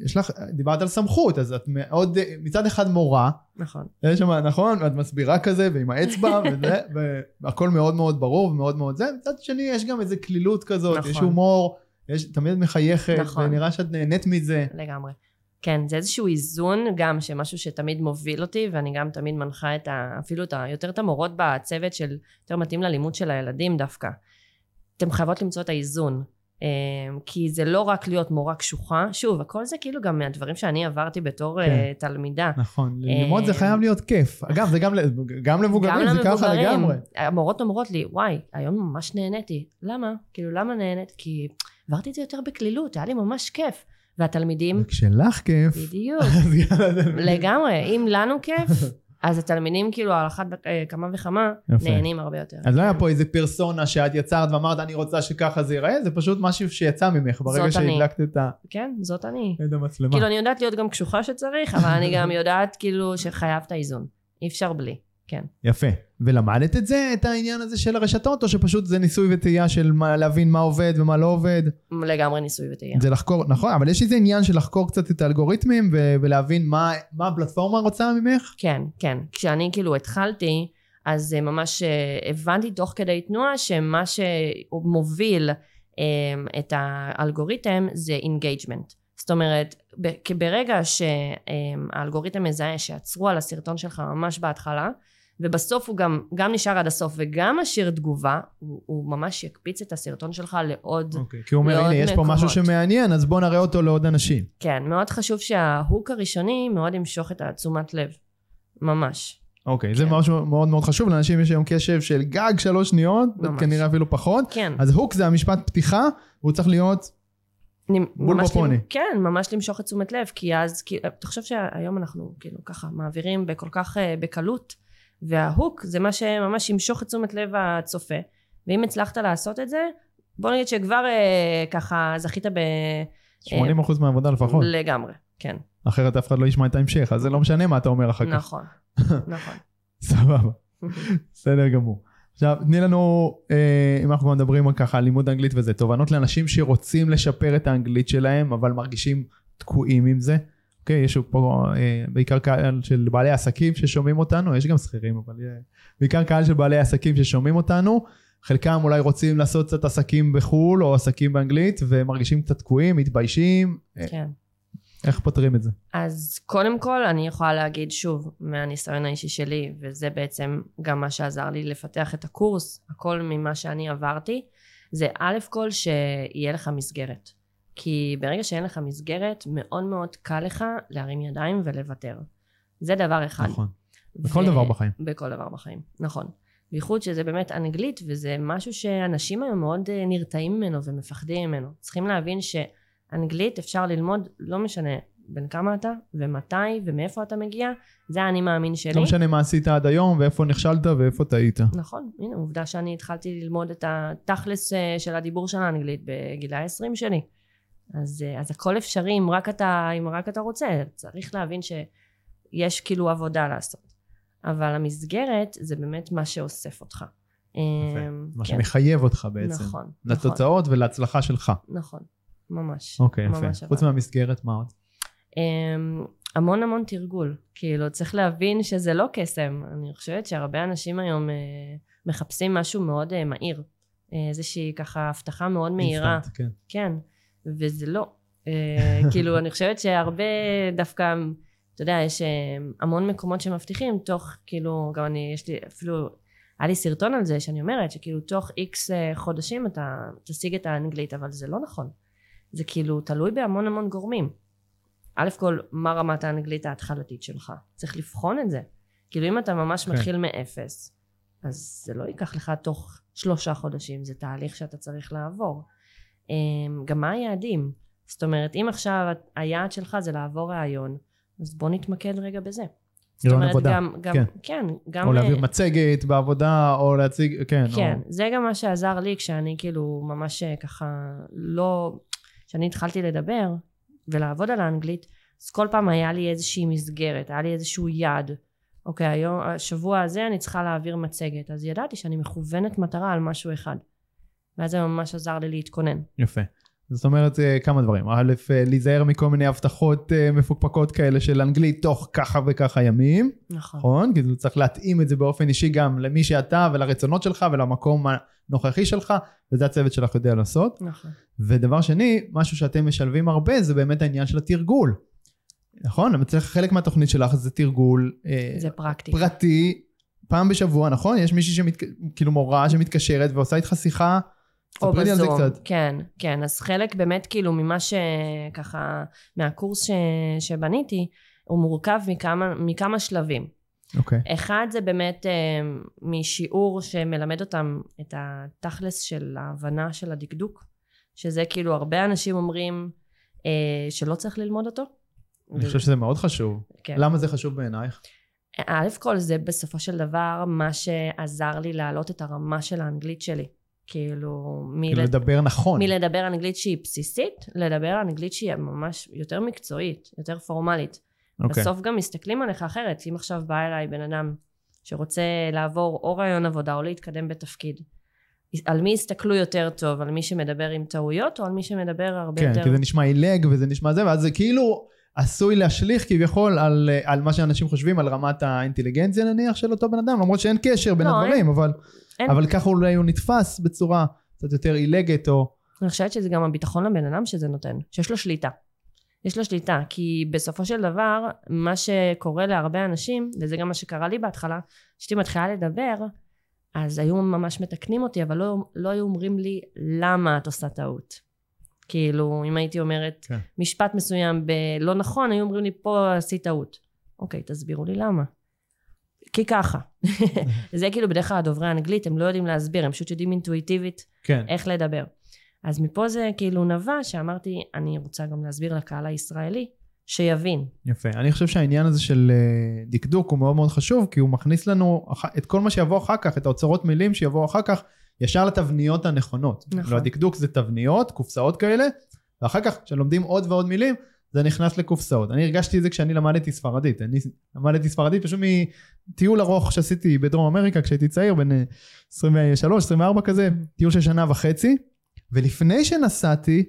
יש לך, דיברת על סמכות, אז את מאוד, מצד אחד מורה, נכון. יש שם, נכון, ואת מסבירה כזה, ועם האצבע, וזה, והכל מאוד מאוד ברור ומאוד מאוד זה, מצד שני יש גם איזה קלילות כזאת, נכון. יש הומור, יש, תמיד מחייכת, נכון. ונראה שאת נהנית מזה. לגמרי. כן, זה איזשהו איזון גם, שמשהו שתמיד מוביל אותי, ואני גם תמיד מנחה את ה... אפילו את ה... יותר את המורות בצוות של... יותר מתאים ללימוד של הילדים דווקא. אתן חייבות למצוא את האיזון. אה, כי זה לא רק להיות מורה קשוחה, שוב, הכל זה כאילו גם מהדברים שאני עברתי בתור כן. אה, תלמידה. נכון, ללמוד זה אה, חייב להיות כיף. אגב, זה גם, גם למבוגרים, זה ככה לגמרי. המורות אומרות לי, וואי, היום ממש נהניתי. למה? כאילו, למה נהנית? כי עברתי את זה יותר בקלילות, היה לי ממש כיף. והתלמידים, וכשלך כיף, בדיוק, לגמרי, אם לנו כיף, אז התלמידים כאילו על אחת אה, כמה וכמה יפה. נהנים הרבה יותר. אז לא היה פה איזה פרסונה שאת יצרת ואמרת אני רוצה שככה זה ייראה, זה פשוט משהו שיצא ממך ברגע. שהדלקת את ה- כן, זאת אני. את המצלמה. כאילו, אני יודעת להיות גם קשוחה שצריך, אבל אני גם יודעת כאילו שחייב את האיזון. אי אפשר בלי, כן. יפה. ולמדת את זה, את העניין הזה של הרשתות, או שפשוט זה ניסוי וטעייה של מה, להבין מה עובד ומה לא עובד? לגמרי ניסוי וטעייה. זה לחקור, נכון, אבל יש איזה עניין של לחקור קצת את האלגוריתמים ו- ולהבין מה, מה הפלטפורמה רוצה ממך? כן, כן. כשאני כאילו התחלתי, אז אה, ממש אה, הבנתי תוך כדי תנועה שמה שמוביל אה, את האלגוריתם זה engagement. זאת אומרת, ברגע שהאלגוריתם מזהה שעצרו על הסרטון שלך ממש בהתחלה, ובסוף הוא גם, גם נשאר עד הסוף וגם משאיר תגובה, הוא, הוא ממש יקפיץ את הסרטון שלך לעוד אוקיי. כי הוא אומר, הנה, יש פה משהו מקומות. שמעניין, אז בוא נראה אותו לעוד אנשים. כן, מאוד חשוב שההוק הראשוני מאוד ימשוך את התשומת לב. ממש. אוקיי, זה כן. משהו מאוד מאוד חשוב, לאנשים יש היום קשב של גג שלוש שניות, ממש. כנראה אפילו פחות. כן. אז הוק זה המשפט פתיחה, והוא צריך להיות בול בפוני. למ- כן, ממש למשוך את תשומת לב, כי אז, כי, תחשוב שהיום אנחנו כאילו ככה מעבירים בכל כך אה, בקלות, וההוק זה מה שממש ימשוך את תשומת לב הצופה, ואם הצלחת לעשות את זה, בוא נגיד שכבר אה, ככה זכית ב... 80% מהעבודה לפחות. לגמרי, כן, אחרת אף אחד לא ישמע את ההמשך, אז זה לא משנה מה אתה אומר אחר כך. נכון, נכון. סבבה, בסדר גמור. עכשיו, תני לנו, אה, אם אנחנו כבר מדברים ככה, על לימוד אנגלית וזה, תובנות לאנשים שרוצים לשפר את האנגלית שלהם, אבל מרגישים תקועים עם זה. אוקיי, יש פה אה, בעיקר קהל של בעלי עסקים ששומעים אותנו, יש גם שכירים, אבל אה, בעיקר קהל של בעלי עסקים ששומעים אותנו. חלקם אולי רוצים לעשות קצת עסקים בחו"ל או עסקים באנגלית, ומרגישים קצת תקועים, מתביישים. אה, כן. איך פותרים את זה? אז קודם כל אני יכולה להגיד שוב מהניסיון האישי שלי וזה בעצם גם מה שעזר לי לפתח את הקורס הכל ממה שאני עברתי זה א' כל שיהיה לך מסגרת כי ברגע שאין לך מסגרת מאוד מאוד קל לך להרים ידיים ולוותר. זה דבר אחד. נכון. בכל דבר בחיים. בכל דבר בחיים נכון. בייחוד שזה באמת אנגלית וזה משהו שאנשים היום מאוד אה, נרתעים ממנו ומפחדים ממנו. צריכים להבין שאנגלית אפשר ללמוד לא משנה בין כמה אתה ומתי ומאיפה אתה מגיע זה האני מאמין שלי. לא משנה מה עשית עד היום, ואיפה נכשלת ואיפה טעית. נכון. הנה עובדה שאני התחלתי ללמוד את התכלס אה, של הדיבור של האנגלית בגילי ה-20 שלי אז, אה, אז הכל אפשרי אם רק אתה אם רק אתה רוצה צריך להבין שיש כאילו עבודה לעשות אבל המסגרת זה באמת מה שאוסף אותך יפה. אמ, מה כן. שמחייב אותך בעצם. נכון, נכון, לתוצאות ולהצלחה שלך. נכון, ממש. אוקיי, יפה. ממש חוץ. מהמסגרת, מה עוד? אמ, המון המון תרגול. כאילו, צריך להבין שזה לא קסם. אני חושבת שהרבה אנשים היום אה, מחפשים משהו מאוד אה, מהיר. אה, איזושהי ככה הבטחה מאוד מהירה. אינסטנט, כן. כן, וזה לא. אה, כאילו, אני חושבת שהרבה דווקא, אתה יודע, יש אה, המון מקומות שמבטיחים, תוך, כאילו, גם אני, יש לי אפילו, היה לי סרטון על זה, שאני אומרת, שכאילו, תוך איקס אה, חודשים אתה תשיג את האנגלית, אבל זה לא נכון. זה כאילו תלוי בהמון המון גורמים. א' כל, מה רמת האנגלית ההתחלתית שלך? צריך לבחון את זה. כאילו, אם אתה ממש כן. מתחיל מאפס, אז זה לא ייקח לך תוך שלושה חודשים, זה תהליך שאתה צריך לעבור. אמ, גם מה היעדים? זאת אומרת, אם עכשיו היעד שלך זה לעבור ראיון, אז בוא נתמקד רגע בזה. זאת רעיון אומרת, עבודה, גם, גם, כן. כן, גם, או להעביר אה, מצגת בעבודה, או להציג, כן. כן, או- זה גם מה שעזר לי כשאני כאילו ממש אה, ככה לא, כשאני התחלתי לדבר ולעבוד על האנגלית, אז כל פעם היה לי איזושהי מסגרת, היה לי איזשהו יעד. אוקיי, היום, השבוע הזה אני צריכה להעביר מצגת, אז ידעתי שאני מכוונת מטרה על משהו אחד. ואז זה ממש עזר לי להתכונן. יפה. זאת אומרת אה, כמה דברים. א', אה, להיזהר מכל מיני הבטחות אה, מפוקפקות כאלה של אנגלית תוך ככה וככה ימים, נכון. נכון? כי צריך להתאים את זה באופן אישי גם למי שאתה ולרצונות שלך ולמקום הנוכחי שלך, וזה הצוות שלך יודע לעשות. נכון. ודבר שני, משהו שאתם משלבים הרבה זה באמת העניין של התרגול. נכון? צריך- חלק מהתוכנית שלך זה תרגול זה פרקטי. פרטי, פעם בשבוע, נכון? יש מישהי שמת... כאילו מורה שמתקשרת ועושה איתך שיחה. או לי על זה בזום, קצת. כן, כן. אז חלק באמת כאילו ממה שככה, מהקורס ש, שבניתי, הוא מורכב מכמה, מכמה שלבים. אוקיי. אחד זה באמת אה, משיעור שמלמד אותם את התכלס של ההבנה של הדקדוק, שזה כאילו הרבה אנשים אומרים אה, שלא צריך ללמוד אותו. אני חושב שזה מאוד חשוב. כן. למה זה חשוב בעינייך? א' כל זה בסופו של דבר מה שעזר לי להעלות את הרמה של האנגלית שלי. כאילו, מלד... לדבר נכון. מלדבר אנגלית שהיא בסיסית, לדבר אנגלית שהיא ממש יותר מקצועית, יותר פורמלית. אוקיי. בסוף גם מסתכלים עליך אחרת. אם עכשיו בא אליי בן אדם שרוצה לעבור או רעיון עבודה או להתקדם בתפקיד, על מי יסתכלו יותר טוב? על מי שמדבר עם טעויות או על מי שמדבר הרבה כן, יותר... כי זה נשמע עילג וזה נשמע זה, ואז זה כאילו עשוי להשליך כביכול על, על מה שאנשים חושבים, על רמת האינטליגנציה נניח של אותו בן אדם, למרות שאין קשר בין לא, הדברים, אבל, אין. אבל ככה אולי הוא נתפס בצורה קצת יותר עילגת, או... אני חושבת שזה גם הביטחון לבן אדם שזה נותן, שיש לו שליטה. יש לו שליטה, כי בסופו של דבר, מה שקורה להרבה אנשים, וזה גם מה שקרה לי בהתחלה, כשהייתי מתחילה לדבר, אז היו ממש מתקנים אותי, אבל לא, לא היו אומרים לי, למה את עושה טעות? כאילו, אם הייתי אומרת כן. משפט מסוים בלא נכון, היו אומרים לי, פה עשית טעות. אוקיי, תסבירו לי למה. כי ככה. זה כאילו בדרך כלל דוברי האנגלית, הם לא יודעים להסביר, הם פשוט יודעים אינטואיטיבית כן. איך לדבר. אז מפה זה כאילו נבע שאמרתי, אני רוצה גם להסביר לקהל הישראלי, שיבין. יפה. אני חושב שהעניין הזה של אה, דקדוק הוא מאוד מאוד חשוב, כי הוא מכניס לנו את כל מה שיבוא אחר כך, את האוצרות מילים שיבואו אחר כך, ישר לתבניות הנכונות. נכון. לא, הדקדוק זה תבניות, קופסאות כאלה, ואחר כך, כשלומדים עוד ועוד מילים, זה נכנס לקופסאות. אני הרגשתי את זה כשאני למדתי ספרדית. אני למדתי ספרדית פשוט מטיול ארוך שעשיתי בדרום אמריקה כשהייתי צעיר, בן 23-24 כזה, טיול של שנה וחצי, ולפני שנסעתי,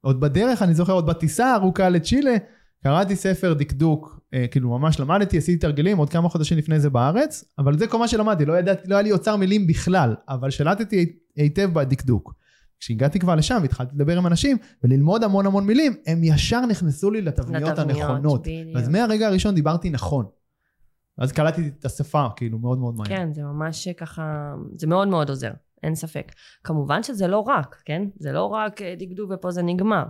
עוד בדרך, אני זוכר, עוד בטיסה הארוכה לצ'ילה, קראתי ספר דקדוק, אה, כאילו ממש למדתי, עשיתי תרגילים עוד כמה חודשים לפני זה בארץ, אבל זה כל מה שלמדתי, לא ידעתי, לא היה לי אוצר מילים בכלל, אבל שלטתי היטב בדקדוק. כשהגעתי כבר לשם והתחלתי לדבר עם אנשים וללמוד המון המון מילים, הם ישר נכנסו לי לתבניות הנכונות. בדיוק. אז מהרגע הראשון דיברתי נכון. אז קלטתי את השפה, כאילו, מאוד מאוד מהר. כן, זה ממש ככה, זה מאוד מאוד עוזר, אין ספק. כמובן שזה לא רק, כן? זה לא רק אה, דקדוק ופה זה נגמר.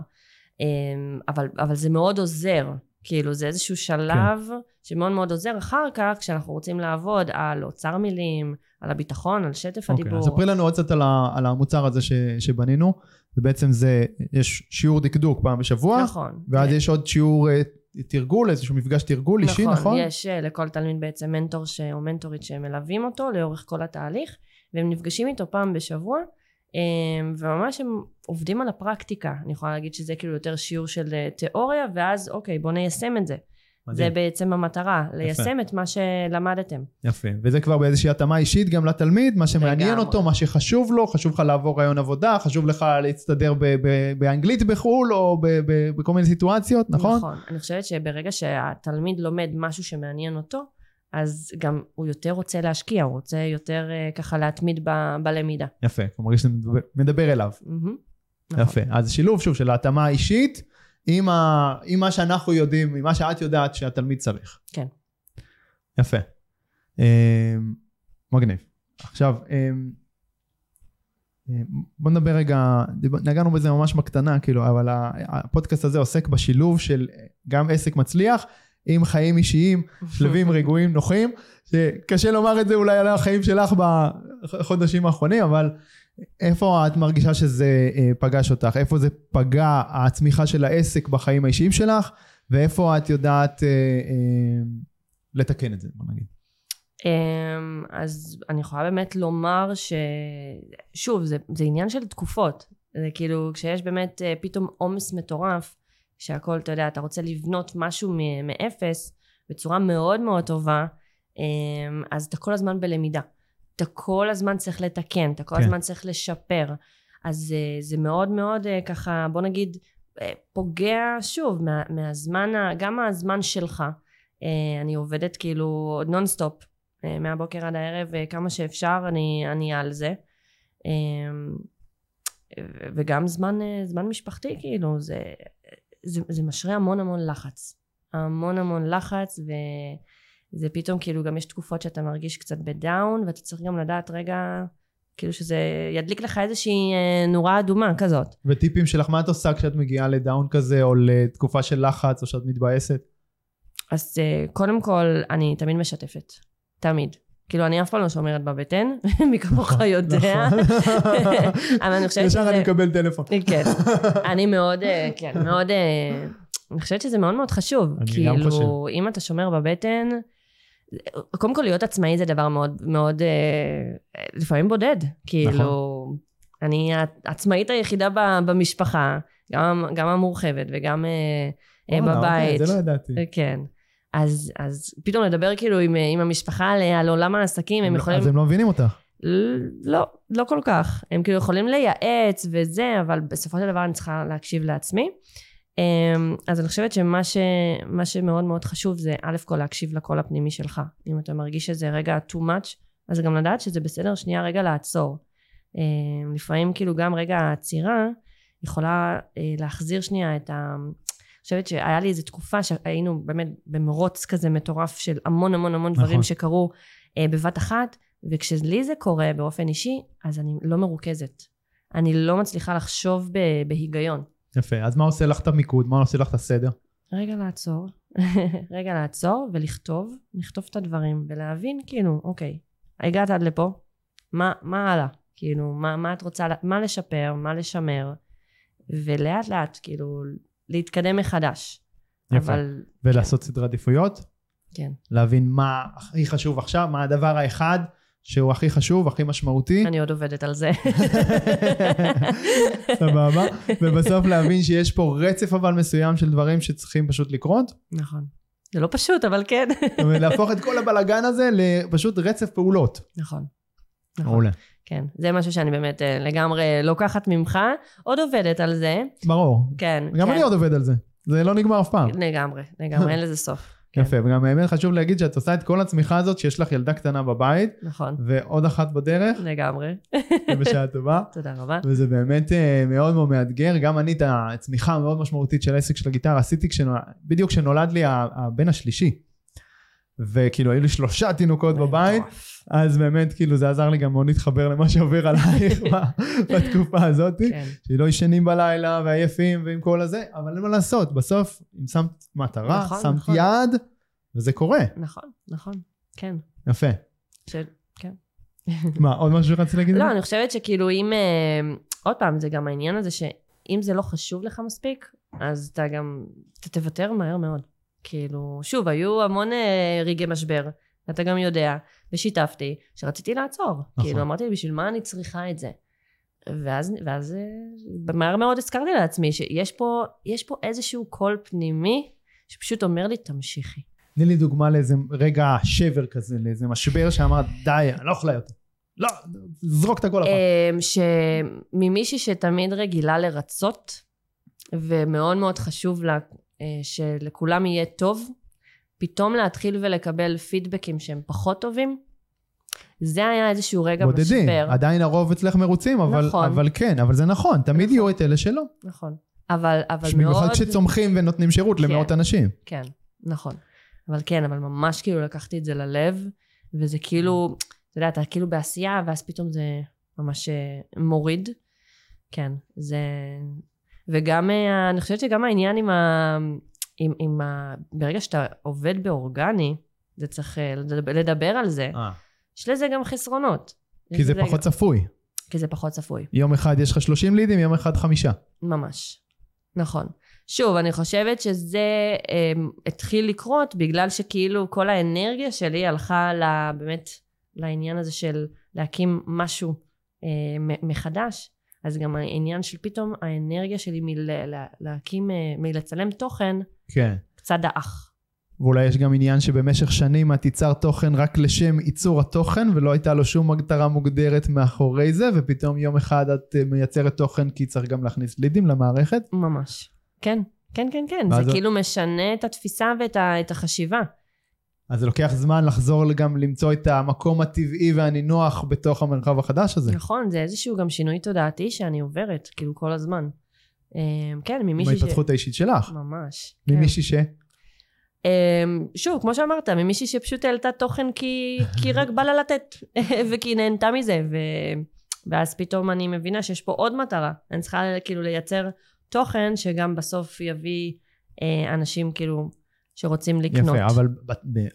אמ, אבל, אבל זה מאוד עוזר. כאילו, זה איזשהו שלב כן. שמאוד מאוד עוזר אחר כך, כשאנחנו רוצים לעבוד על אוצר מילים, על הביטחון, על שטף אוקיי, הדיבור. אז ספרי לנו עוד קצת על, ה, על המוצר הזה ש, שבנינו. זה בעצם זה, יש שיעור דקדוק פעם בשבוע, נכון. ואז כן. יש עוד שיעור אה, תרגול, איזשהו מפגש תרגול אישי, נכון? יש אה, לכל תלמיד בעצם מנטור ש... או מנטורית שמלווים אותו לאורך כל התהליך, והם נפגשים איתו פעם בשבוע, וממש הם עובדים על הפרקטיקה. אני יכולה להגיד שזה כאילו יותר שיעור של אה, תיאוריה, ואז אוקיי, בואו ניישם את זה. זה מדהים. בעצם המטרה, ליישם את מה שלמדתם. יפה, וזה כבר באיזושהי התאמה אישית גם לתלמיד, מה שמעניין. אותו, מה שחשוב לו, חשוב לך לעבור רעיון עבודה, חשוב לך להצטדר ב- ב- באנגלית בחו"ל או ב- ב- בכל מיני סיטואציות, נכון? נכון. אני חושבת שברגע שהתלמיד לומד משהו שמעניין אותו, אז גם הוא יותר רוצה להשקיע, הוא רוצה יותר אה, ככה להתמיד ב- בלמידה. יפה, הוא מרגיש שזה מדבר- מדבר אליו. נכון. יפה, אז שילוב שוב של ההתאמה האישית עם, ה... עם מה שאנחנו יודעים, עם מה שאת יודעת שהתלמיד צריך. כן. יפה. אמ, מגניב. עכשיו, אמ, אמ, בוא נדבר רגע, נגענו בזה ממש בקטנה, כאילו, אבל הפודקאסט הזה עוסק בשילוב של גם עסק מצליח עם חיים אישיים, שלווים, רגועים, נוחים, שקשה לומר את זה אולי על החיים שלך בחודשים האחרונים, אבל איפה את מרגישה שזה אה, פגש אותך? איפה זה פגע הצמיחה של העסק בחיים האישיים שלך? ואיפה את יודעת אה, אה, לתקן את זה, בוא נגיד. אמ, אז אני יכולה באמת לומר ש... שוב, זה, זה עניין של תקופות. זה כאילו, כשיש באמת אה, פתאום עומס מטורף, שהכל, אתה יודע, אתה רוצה לבנות משהו מאפס בצורה מאוד מאוד טובה, אמ, אז אתה כל הזמן בלמידה. אתה כל הזמן צריך לתקן, אתה כל כן. הזמן צריך לשפר. אז אה, זה מאוד מאוד אה, ככה, בוא נגיד, אה, פוגע שוב מה, מהזמן, גם מהזמן שלך. אני עובדת כאילו נונסטופ, מהבוקר עד הערב, כמה שאפשר, אני, אני על זה. ו- וגם זמן, זמן משפחתי, כאילו, זה, זה, זה משרה המון המון לחץ. המון המון לחץ, וזה פתאום כאילו גם יש תקופות שאתה מרגיש קצת בדאון, ואתה צריך גם לדעת רגע, כאילו שזה ידליק לך איזושהי אה, נורה אדומה כזאת. וטיפים שלך, מה את עושה כשאת מגיעה לדאון כזה, או לתקופה של לחץ, או שאת מתבאסת? אז אה, קודם כל, אני תמיד משתפת. תמיד. כאילו, אני אף פעם לא שומרת בבטן, מי כמוך יודע. נכון. אבל אני חושבת ישר שזה... אני מקבל טלפון. כן. אני מאוד, אה, כן, מאוד... אה, אני חושבת שזה מאוד מאוד חשוב. אני גם חושב. כאילו, אם אתה שומר בבטן... קודם כל להיות עצמאי זה דבר מאוד, מאוד, אה, לפעמים בודד. כאילו, נכון. אני העצמאית היחידה במשפחה, גם, המורחבת וגם וואלה, בבית. אוקיי, זה לא ידעתי. כן. אז, אז פתאום לדבר כאילו עם, עם המשפחה על, על עולם העסקים, הם יכולים... אז הם לא מבינים אותך. לא, לא כל כך. הם כאילו יכולים לייעץ וזה, אבל בסופו של דבר אני צריכה להקשיב לעצמי. אמ, אז אני חושבת שמה ש, מה שמאוד מאוד חשוב זה א' כל להקשיב לקול הפנימי שלך. אם אתה מרגיש שזה רגע too much, אז גם לדעת שזה בסדר שנייה רגע לעצור. אמ, לפעמים כאילו גם רגע העצירה יכולה אה, להחזיר שנייה את ה... חושבת שהיה לי איזו תקופה שהיינו באמת במרוץ כזה מטורף של המון המון המון נכון. דברים שקרו אה, בבת אחת, וכשלי זה קורה באופן אישי, אז אני לא מרוכזת. אני לא מצליחה לחשוב ב- בהיגיון. יפה, אז מה עושה לך את המיקוד? מה עושה לך את הסדר? רגע לעצור, רגע לעצור ולכתוב, לכתוב את הדברים ולהבין כאילו, אוקיי, הגעת עד לפה, מה, מה הלאה? כאילו, מה, מה את רוצה, מה לשפר, מה לשמר, ולאט לאט, כאילו, להתקדם מחדש. יפה. אבל, ולעשות סדרי עדיפויות? כן. להבין מה הכי חשוב עכשיו, מה הדבר האחד שהוא הכי חשוב, הכי משמעותי. אני עוד עובדת על זה. סבבה. ובסוף להבין שיש פה רצף אבל מסוים של דברים שצריכים פשוט לקרות. נכון. זה לא פשוט, אבל כן. להפוך את כל הבלגן הזה לפשוט רצף פעולות. נכון. נכון. כן, זה משהו שאני באמת אה, לגמרי לוקחת ממך, עוד עובדת על זה. ברור. כן, גם כן. אני עוד עובד על זה. זה לא נגמר אף פעם. לגמרי, לגמרי, אין לזה סוף. כן, יפה, וגם באמת חשוב להגיד שאת עושה את כל הצמיחה הזאת שיש לך ילדה קטנה בבית, נכון, ועוד אחת בדרך, לגמרי. בשעה טובה. תודה רבה. וזה באמת אה, מאוד מאוד מאתגר. גם אני את הצמיחה המאוד משמעותית של העסק של הגיטרה עשיתי כשנולד, בדיוק כשנולד לי הבן השלישי. וכאילו היו לי שלושה תינוקות בבית. אז באמת כאילו זה עזר לי גם מאוד להתחבר למה שעובר עלייך בתקופה הזאת. כן, שלא ישנים בלילה ועייפים ועם כל הזה, אבל אין מה לעשות, בסוף אם שמת מטרה, נכון, שמת נכון. יעד, וזה קורה. נכון, נכון, כן. יפה. ש- כן. מה, עוד משהו שרציתי להגיד? לא, אני חושבת שכאילו אם... אה, עוד פעם, זה גם העניין הזה שאם זה לא חשוב לך מספיק, אז אתה גם... אתה תוותר מהר מאוד. כאילו, שוב, היו המון אה, רגעי משבר, אתה גם יודע, ושיתפתי, שרציתי לעצור. נכון. כאילו, אמרתי, בשביל מה אני צריכה את זה? ואז, ואז אה, מהר מאוד הזכרתי לעצמי שיש פה, יש פה איזשהו קול פנימי שפשוט אומר לי, תמשיכי. תני לי דוגמה לאיזה רגע שבר כזה, לאיזה משבר שאמרת, די, אני לא יכולה יותר. לא, זרוק את הכל הפעם. אמ, שממישהי שתמיד רגילה לרצות, ומאוד מאוד חשוב לה שלכולם יהיה טוב, פתאום להתחיל ולקבל פידבקים שהם פחות טובים, זה היה איזשהו רגע בודדים, משבר. עדיין הרוב אצלך מרוצים, אבל, נכון. אבל כן, אבל זה נכון, תמיד נכון. יהיו את אלה שלא. נכון. אבל, אבל במיוחד מאוד... כשצומחים ונותנים שירות כן. למאות אנשים. כן, נכון. אבל כן, אבל ממש כאילו לקחתי את זה ללב, וזה כאילו, אתה יודע, אתה כאילו בעשייה, ואז פתאום זה ממש אה, מוריד. כן, זה... וגם, אה, אני חושבת שגם העניין עם ה... עם, עם ה... ברגע שאתה עובד באורגני, זה צריך אה, לדבר, לדבר על זה. יש לזה גם חסרונות. כי זה לזה פחות גם- צפוי. כי זה פחות צפוי. יום אחד יש לך 30 לידים, יום אחד חמישה. ממש. נכון. שוב, אני חושבת שזה אה, התחיל לקרות בגלל שכאילו כל האנרגיה שלי הלכה ל, באמת לעניין הזה של להקים משהו אה, מחדש. אז גם העניין של פתאום האנרגיה שלי מלהקים, אה, מלצלם תוכן, כן. קצת דעך. ואולי יש גם עניין שבמשך שנים את ייצרת תוכן רק לשם ייצור התוכן ולא הייתה לו שום מטרה מוגדרת מאחורי זה ופתאום יום אחד את אה, מייצרת תוכן כי צריך גם להכניס לידים למערכת. ממש. כן, כן, כן, כן. זה זה- כאילו משנה את התפיסה ואת ה- את החשיבה. אז זה לוקח זמן לחזור גם למצוא את המקום הטבעי והנינוח בתוך המרחב החדש הזה. נכון, זה איזשהו גם שינוי תודעתי שאני עוברת, כאילו כל הזמן. אה, כן, ממישהי ש... בהתפתחות האישית שלך. ממש. כן. ממישהי ש... אמ, שוב, כמו שאמרת, ממישהי שפשוט העלתה תוכן כי, כי רק בא לה לתת, וכי נהנתה מזה, ו... ואז פתאום אני מבינה שיש פה עוד מטרה. אני צריכה כאילו לייצר תוכן שגם בסוף יביא אה, אנשים כאילו שרוצים לקנות. יפה, אבל,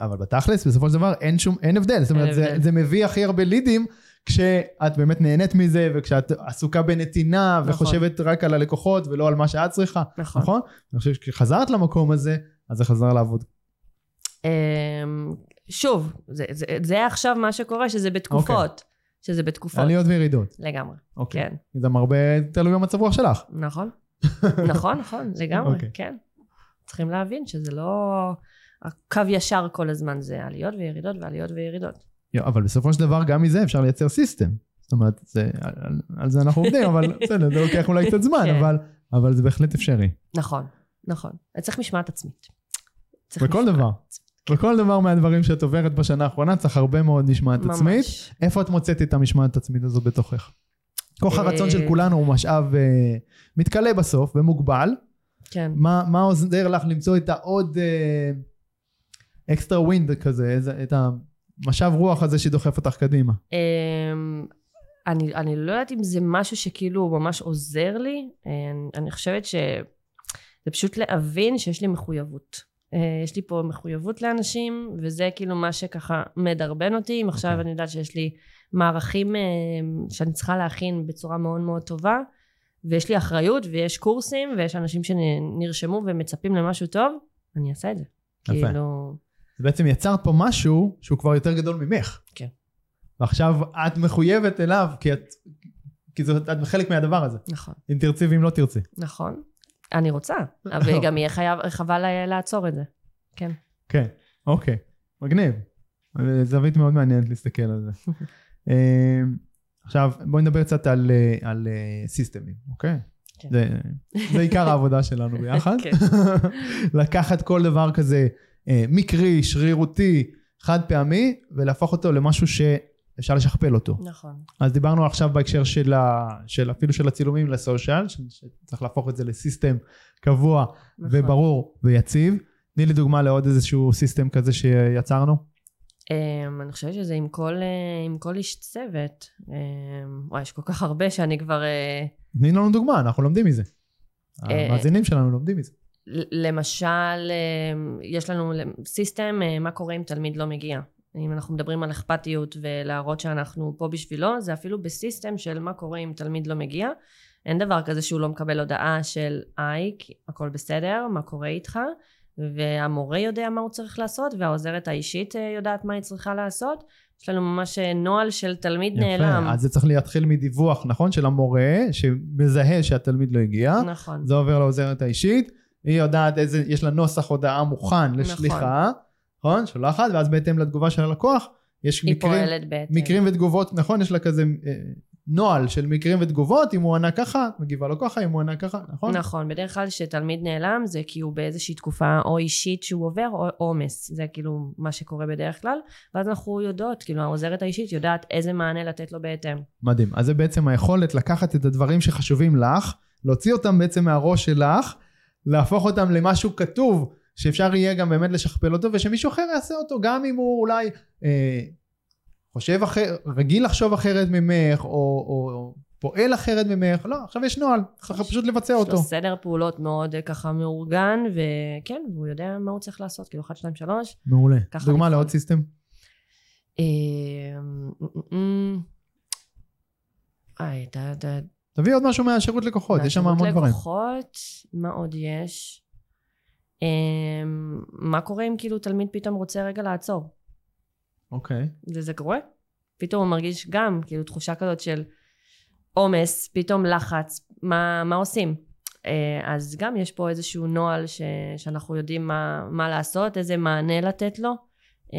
אבל בתכלס, בסופו של דבר, אין שום, אין הבדל. זאת אומרת, זה. זה מביא הכי הרבה לידים כשאת באמת נהנית מזה, וכשאת עסוקה בנתינה, נכון. וחושבת רק על הלקוחות ולא על מה שאת צריכה, נכון. נכון? אני חושב שכשחזרת למקום הזה, אז זה חזר לעבוד. אמ, שוב, זה, זה, זה עכשיו מה שקורה, שזה בתקופות. שזה בתקופות. עליות וירידות. לגמרי, אוקיי. כן. זה גם הרבה תלוי במצב רוח שלך. נכון, נכון, נכון, לגמרי, אוקיי. כן. צריכים להבין שזה לא הקו ישר כל הזמן, זה עליות וירידות ועליות וירידות. יו, אבל בסופו של דבר, גם מזה אפשר לייצר סיסטם. זאת אומרת, זה, על, על, זה אנחנו עובדים, אבל בסדר, זה לוקח אולי קצת זמן, כן. אבל, אבל זה בהחלט אפשרי. נכון, נכון. צריך משמעת עצמית. צריך בכל משמעת דבר. עצמית. וכל דבר מהדברים שאת עוברת בשנה האחרונה צריך הרבה מאוד משמעת ממש. עצמית. איפה את מוצאת את המשמעת העצמית הזו בתוכך? כוח אה, הרצון של כולנו הוא משאב אה, מתכלה בסוף ומוגבל. כן. מה, מה עוזר לך למצוא את העוד extra wind כזה, את המשאב רוח הזה שדוחף אותך קדימה? אמ, אני, אני לא יודעת אם זה משהו שכאילו ממש עוזר לי, אה, אני, אני חושבת שזה פשוט להבין שיש לי מחויבות. אה, יש לי פה מחויבות לאנשים, וזה כאילו מה שככה מדרבן אותי. אם עכשיו אוקיי. אני יודעת שיש לי מערכים אה, שאני צריכה להכין בצורה מאוד מאוד טובה, ויש לי אחריות, ויש קורסים, ויש אנשים שנרשמו ומצפים למשהו טוב, אני אעשה את זה. יפה. כאילו, אז בעצם יצרת פה משהו שהוא כבר יותר גדול ממך. כן. ועכשיו את מחויבת אליו, כי את, כי זאת, את חלק מהדבר הזה. נכון. אם תרצי ואם לא תרצי. נכון. אני רוצה, אבל גם יהיה חייב, חבל לעצור את זה. כן. כן, אוקיי, מגניב. זווית מאוד מעניינת להסתכל על זה. עכשיו בואי נדבר קצת על, אה, על אה, סיסטמים, אוקיי? כן. זה, זה עיקר העבודה שלנו ביחד. כן. לקחת כל דבר כזה אה, מקרי, שרירותי, חד פעמי, ולהפוך אותו למשהו שאפשר לשכפל אותו. נכון. אז דיברנו עכשיו בהקשר של, ה, של אפילו של הצילומים לסושיאל, שצריך להפוך את זה לסיסטם קבוע נכון. וברור ויציב. תני לי דוגמה לעוד איזשהו system כזה שיצרנו. אמ, אני חושבת שזה עם כל, אה, עם כל איש צוות. אמ, וואי, יש כל כך הרבה שאני כבר... אה, תני לנו דוגמה, אנחנו לומדים מזה. אה, המאזינים שלנו לומדים מזה. למשל, אמ, יש לנו system, אה, מה קורה אם תלמיד לא מגיע. אם אנחנו מדברים על אכפתיות ולהראות שאנחנו פה בשבילו, זה אפילו ב system של מה קורה אם תלמיד לא מגיע. אין דבר כזה שהוא לא מקבל הודעה של היי, הכל בסדר, מה קורה איתך? והמורה יודע מה הוא צריך לעשות, והעוזרת האישית אה, יודעת מה היא צריכה לעשות. יש לנו ממש אה, נוהל של תלמיד נעלם. יפה, אז זה צריך להתחיל מדיווח, נכון? של המורה, שמזהה שהתלמיד לא הגיע. נכון. זה עובר לעוזרת האישית, היא יודעת איזה, יש לה נוסח הודעה מוכן לשליחה, נכון? שולחת, ואז בהתאם לתגובה של הלקוח, יש מקרים. מקרים ותגובות, נכון? יש לה כזה אה, נוהל של מקרים ותגובות, אם הוא ענה ככה, את מגיבה לו ככה, אם הוא ענה ככה, נכון? נכון, בדרך כלל כשתלמיד נעלם זה כי הוא באיזושהי תקופה או אישית שהוא עובר או עומס, זה כאילו מה שקורה בדרך כלל, ואז אנחנו יודעות, כאילו העוזרת האישית יודעת איזה מענה לתת לו בהתאם. מדהים. אז זה בעצם היכולת לקחת את הדברים שחשובים לך, להוציא אותם בעצם מהראש שלך, להפוך אותם למשהו כתוב, שאפשר יהיה גם באמת לשכפל אותו, ושמישהו אחר יעשה אותו, גם אם הוא אולי אה, חושב אחר, רגיל לחשוב אחרת ממך, או, או, או פועל אחרת ממך, לא, עכשיו יש נוהל, צריך פשוט לבצע יש אותו. לו סדר פעולות מאוד אה, ככה מאורגן, וכן, והוא יודע מה הוא צריך לעשות, כאילו 1, 2, 3. מעולה. דוגמה. לעוד סיסטם? אה, איי, אתה... תביא עוד משהו מהשירות לקוחות, יש שם המון דברים. לקוחות, מה עוד יש? אמ, מה קורה אם כאילו תלמיד פתאום רוצה רגע לעצור? אוקיי. זה, זה קורה? פתאום הוא מרגיש גם כאילו תחושה כזאת של עומס, פתאום לחץ, מה, מה עושים? אה, אז גם יש פה איזשהו נוהל ש, שאנחנו יודעים מה, מה לעשות, איזה מענה לתת לו. אה,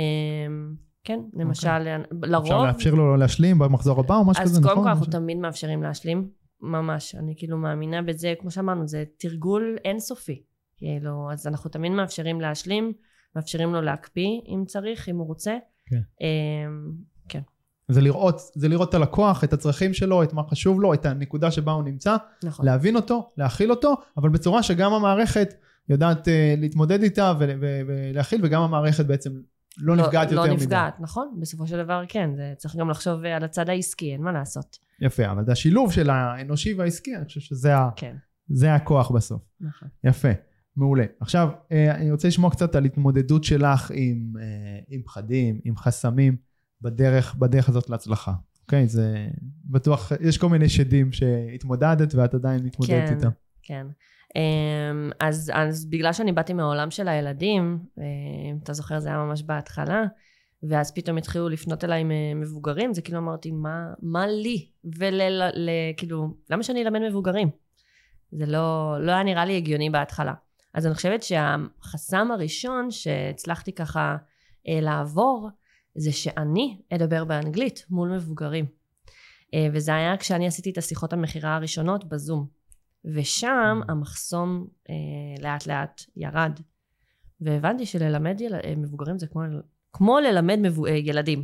כן, למשל, okay. לרוב... אפשר לאפשר לו להשלים במחזור הבא או משהו כזה, נכון? אז קודם כל משהו? אנחנו תמיד מאפשרים להשלים, ממש. אני כאילו מאמינה בזה, כמו שאמרנו, זה תרגול אינסופי. כאילו, אז אנחנו תמיד מאפשרים להשלים, מאפשרים לו להקפיא אם צריך, אם הוא רוצה. כן. אמ, כן. זה לראות, זה לראות את הלקוח, את הצרכים שלו, את מה חשוב לו, את הנקודה שבה הוא נמצא, נכון. להבין אותו, להכיל אותו, אבל בצורה שגם המערכת יודעת uh, להתמודד איתה ולהכיל, וגם המערכת בעצם לא, לא נפגעת יותר לא מדי. נפגעת, נכון. בסופו של דבר כן, זה צריך גם לחשוב על הצד העסקי, אין מה לעשות. יפה, אבל זה השילוב של האנושי והעסקי, אני חושב שזה ה- כן, זה הכוח בסוף. נכון. יפה, מעולה. עכשיו, אה, אני רוצה לשמוע קצת על התמודדות שלך עם, אה, עם פחדים, עם חסמים, בדרך, בדרך הזאת להצלחה. אוקיי? זה בטוח, יש כל מיני שדים שהתמודדת ואת עדיין מתמודדת כן. איתם. כן. אמ, אז, אז בגלל שאני באתי מהעולם של הילדים, אה, אם אתה זוכר זה היה ממש בהתחלה, ואז פתאום התחילו לפנות אליי מבוגרים, זה כאילו אמרתי, מה, מה לי? וכאילו, למה שאני אלמד מבוגרים? זה לא, לא היה נראה לי הגיוני בהתחלה. אז אני חושבת שהחסם הראשון שהצלחתי ככה אה, לעבור, זה שאני אדבר באנגלית מול מבוגרים. אה, וזה היה כשאני עשיתי את השיחות המכירה הראשונות בזום. ושם המחסום אה, לאט לאט ירד. והבנתי שללמד יל... אה, מבוגרים זה כמו, כמו ללמד מבו... אה, ילדים.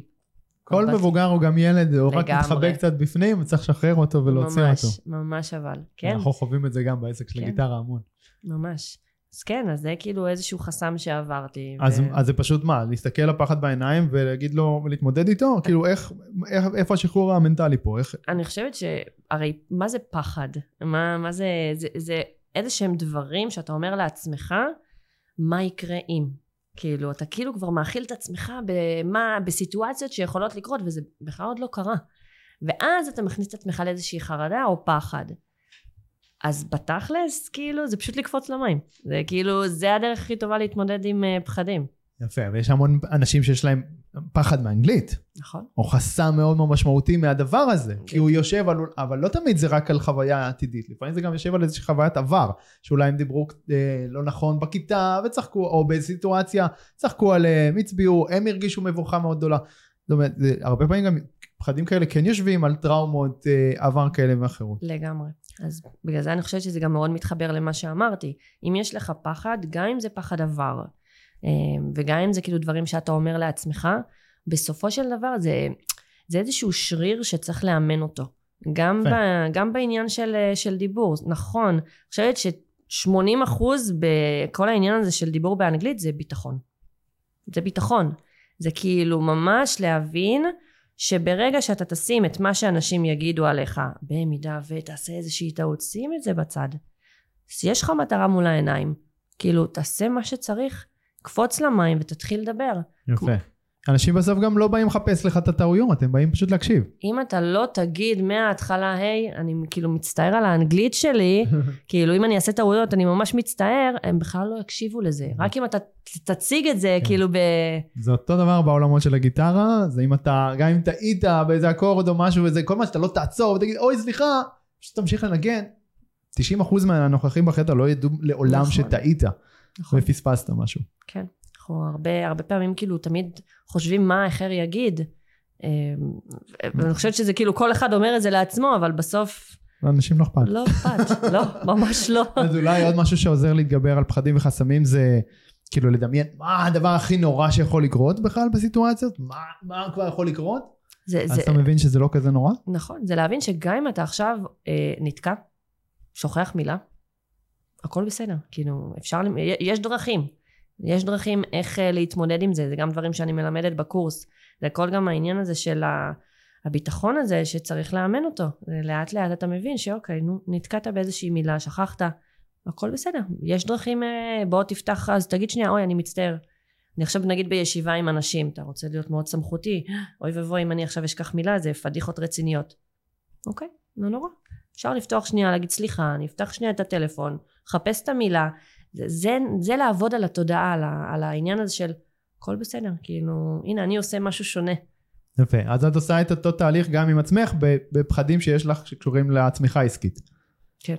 כל מבוגר הוא גם ילד, הוא רק. מתחבא קצת בפנים, וצריך לשחרר אותו ולהוציא ממש, אותו. ממש אבל, כן, אנחנו חווים את זה גם בעסק של כן. הגיטרה המון. ממש. אז כן, אז זה כאילו איזשהו חסם שעברתי. אז, ו... אז זה פשוט מה, להסתכל לפחד בעיניים ולהגיד לו, ולהתמודד איתו? כאילו איך, איך, איפה השחרור המנטלי פה? איך, אני חושבת שהרי מה זה פחד? מה, מה זה, זה, זה איזה שהם דברים שאתה אומר לעצמך, מה יקרה אם? כאילו, אתה כאילו כבר מאכיל את עצמך במה, בסיטואציות שיכולות לקרות, וזה בכלל עוד לא קרה. ואז אתה מכניס את עצמך לאיזושהי חרדה או פחד. אז בתכלס, כאילו, זה פשוט לקפוץ למים. זה כאילו, זה הדרך הכי טובה להתמודד עם uh, פחדים. יפה, ויש המון אנשים שיש להם פחד מאנגלית, נכון? או חסם מאוד מאוד משמעותי מהדבר הזה, כי הוא יושב על, אבל לא תמיד זה רק על חוויה עתידית, לפעמים זה גם יושב על איזושהי חוויית עבר, שאולי הם דיברו אה, לא נכון בכיתה וצחקו, או בסיטואציה, צחקו עליהם, הצביעו, הם הרגישו מבוכה מאוד גדולה. זאת אומרת, הרבה פעמים גם פחדים כאלה כן יושבים על טראומות אה, עבר כאלה ואחרות. לגמרי. אז בגלל זה אני חושבת שזה גם מאוד מתחבר למה שאמרתי. אם יש לך פחד, גם אם זה פחד עבר, אה, וגם אם זה כאילו דברים שאתה אומר לעצמך, בסופו של דבר זה, זה איזשהו שריר שצריך לאמן אותו. גם, ב, גם בעניין של, אה, של דיבור. נכון, אני חושבת ש-80 אחוז בכל העניין הזה של דיבור באנגלית זה ביטחון. זה ביטחון. זה כאילו ממש להבין שברגע שאתה תשים את מה שאנשים יגידו עליך, במידה ותעשה איזושהי טעות, שים את זה בצד. יש לך מטרה מול העיניים. כאילו, תעשה מה שצריך, קפוץ למים ותתחיל לדבר. יפה. אנשים בסוף גם לא באים לחפש לך את הטעויות, הם באים פשוט להקשיב. אם אתה לא תגיד מההתחלה, היי, אני כאילו מצטער על האנגלית שלי, כאילו אם אני אעשה טעויות אני ממש מצטער, הם בכלל לא יקשיבו לזה. רק אם אתה תציג את זה כן. כאילו ב... זה אותו דבר בעולמות של הגיטרה, זה אם אתה, גם אם טעית באיזה אקורד או משהו וזה, כל מה שאתה לא תעצור ותגיד, אוי סליחה, פשוט תמשיך לנגן. 90% מהנוכחים בחדר לא ידעו לעולם נכון. שטעית נכון, ופספסת משהו. כן. אנחנו הרבה, הרבה פעמים כאילו תמיד חושבים מה האחר יגיד. אה, ואני חושבת שזה כאילו כל אחד אומר את זה לעצמו, אבל בסוף לאנשים לא אכפת. לא אכפת. לא, ממש לא. אז אולי עוד משהו שעוזר להתגבר על פחדים וחסמים זה כאילו לדמיין מה הדבר הכי נורא שיכול לקרות בכלל בסיטואציות? מה, מה כבר יכול לקרות? זה, אז זה, אתה מבין שזה לא כזה נורא? נכון, זה להבין שגם אם אתה עכשיו אה, נתקע, שוכח מילה, הכל בסדר. כאילו, אפשר, יש דרכים. יש דרכים איך אה, להתמודד עם זה, זה גם דברים שאני מלמדת בקורס. זה הכל גם העניין הזה של הביטחון הזה שצריך לאמן אותו. לאט לאט אתה מבין שאוקיי, נו, נתקעת באיזושהי מילה, שכחת, הכל בסדר. יש דרכים, אה, בוא תפתח, אז תגיד שנייה, אוי, אני מצטער. אני עכשיו נגיד בישיבה עם אנשים, אתה רוצה להיות מאוד סמכותי, אוי ואבוי אם אני עכשיו אשכח מילה, זה פדיחות רציניות. אוקיי, לא נורא. אפשר לפתוח שנייה, להגיד סליחה, אני אפתח שנייה את הטלפון, חפש את המילה. זה, זה, זה לעבוד על התודעה, על, ה, על העניין הזה של הכל בסדר, כאילו, הנה, אני עושה משהו שונה. יפה. אז את עושה את אותו תהליך גם עם עצמך בפחדים שיש לך שקשורים לצמיחה העסקית. כן.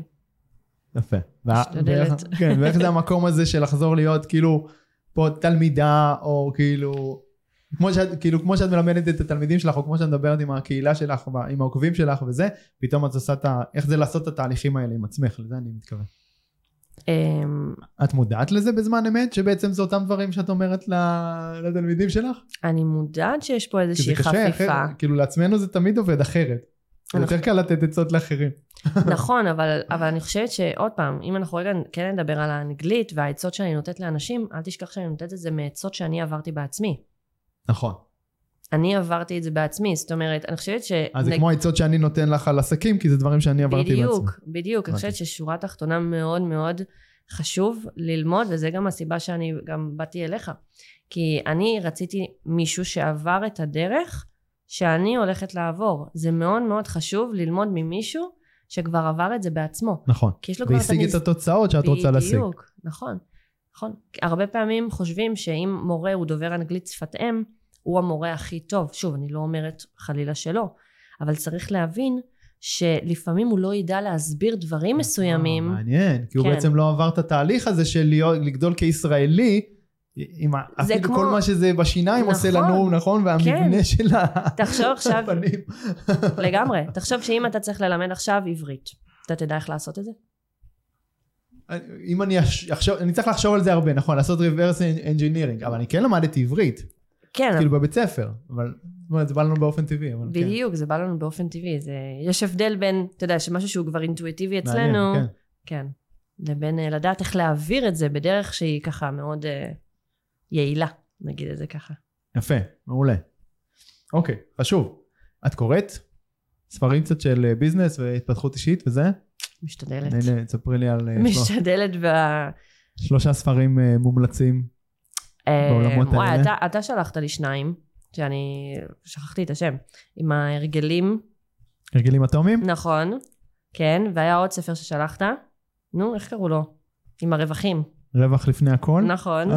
יפה. משתדלת. כן, ואיך זה המקום הזה של לחזור להיות כאילו פה תלמידה, או כאילו, כמו שאת, כאילו, כמו שאת מלמדת את התלמידים שלך, או כמו שאת מדברת עם הקהילה שלך, עם העוקבים שלך וזה, פתאום את עושה את ה... איך זה לעשות את התהליכים האלה עם עצמך, לזה אני מתכוון. אמ, את מודעת לזה בזמן אמת, שבעצם זה אותם דברים שאת אומרת לתלמידים שלך? אני מודעת שיש פה כי זה איזושהי קשה, חפיפה. אחרת, כאילו לעצמנו זה תמיד עובד אחרת. זה יותר קל לתת עצות לאחרים. נכון, אבל, אבל אני חושבת שעוד פעם, אם אנחנו רגע כן נדבר על האנגלית והעצות שאני נותנת לאנשים, אל תשכח שאני נותנת את זה מעצות שאני עברתי בעצמי. נכון. אני עברתי את זה בעצמי, זאת אומרת, אני חושבת ש... אז זה נג- כמו העצות שאני נותן לך על עסקים, כי זה דברים שאני עברתי בעצמי. בדיוק, בדיוק. אני. חושבת ששורה תחתונה מאוד מאוד חשוב ללמוד, וזה גם הסיבה שאני גם באתי אליך. כי אני רציתי מישהו שעבר את הדרך שאני הולכת לעבור. זה מאוד מאוד חשוב ללמוד ממישהו שכבר עבר את זה בעצמו. נכון. כי יש לו כבר והשיג את התוצאות שאת רוצה להשיג. בדיוק, נכון. נכון. הרבה פעמים חושבים שאם מורה הוא דובר אנגלית שפת אם, הוא המורה הכי טוב. שוב, אני לא אומרת חלילה שלא, אבל צריך להבין שלפעמים הוא לא ידע להסביר דברים מסוימים. אה, מעניין, כי הוא כן. בעצם לא עבר את התהליך הזה של לגדול כישראלי, עם אפילו כמו- כל מה שזה בשיניים עושה נכון. לנו, נכון? והמבנה של תחשוב עכשיו, הפנים. לגמרי, תחשוב שאם אתה צריך ללמד עכשיו עברית, אתה תדע איך לעשות את זה? אם אני אחשוב, אני צריך לחשוב על זה הרבה, נכון, לעשות reverse engineering, אבל אני כן למדתי עברית, כן, כאילו בבית ספר, אבל זאת אומרת, זה בא לנו באופן טבעי, אבל כן. בדיוק, זה בא לנו באופן טבעי. זה... יש הבדל בין, אתה יודע, שמשהו שהוא כבר אינטואיטיבי מעניין, אצלנו, כן. כן, לבין אה, לדעת איך להעביר את זה בדרך שהיא ככה מאוד אה, יעילה, נגיד את זה ככה. יפה, מעולה. אוקיי, חשוב. את קוראת? ספרים קצת של אה, ביזנס והתפתחות אישית וזה? משתדלת. הנה, תספרי לי על משתדלת ב... שלושה ספרים מומלצים. בעולמות וואי, האלה. אתה, אתה שלחת לי שניים, שאני שכחתי את השם, עם ההרגלים, הרגלים אטומיים? נכון, כן, והיה עוד ספר ששלחת, נו, איך קראו לו? עם הרווחים, רווח לפני הכל? נכון.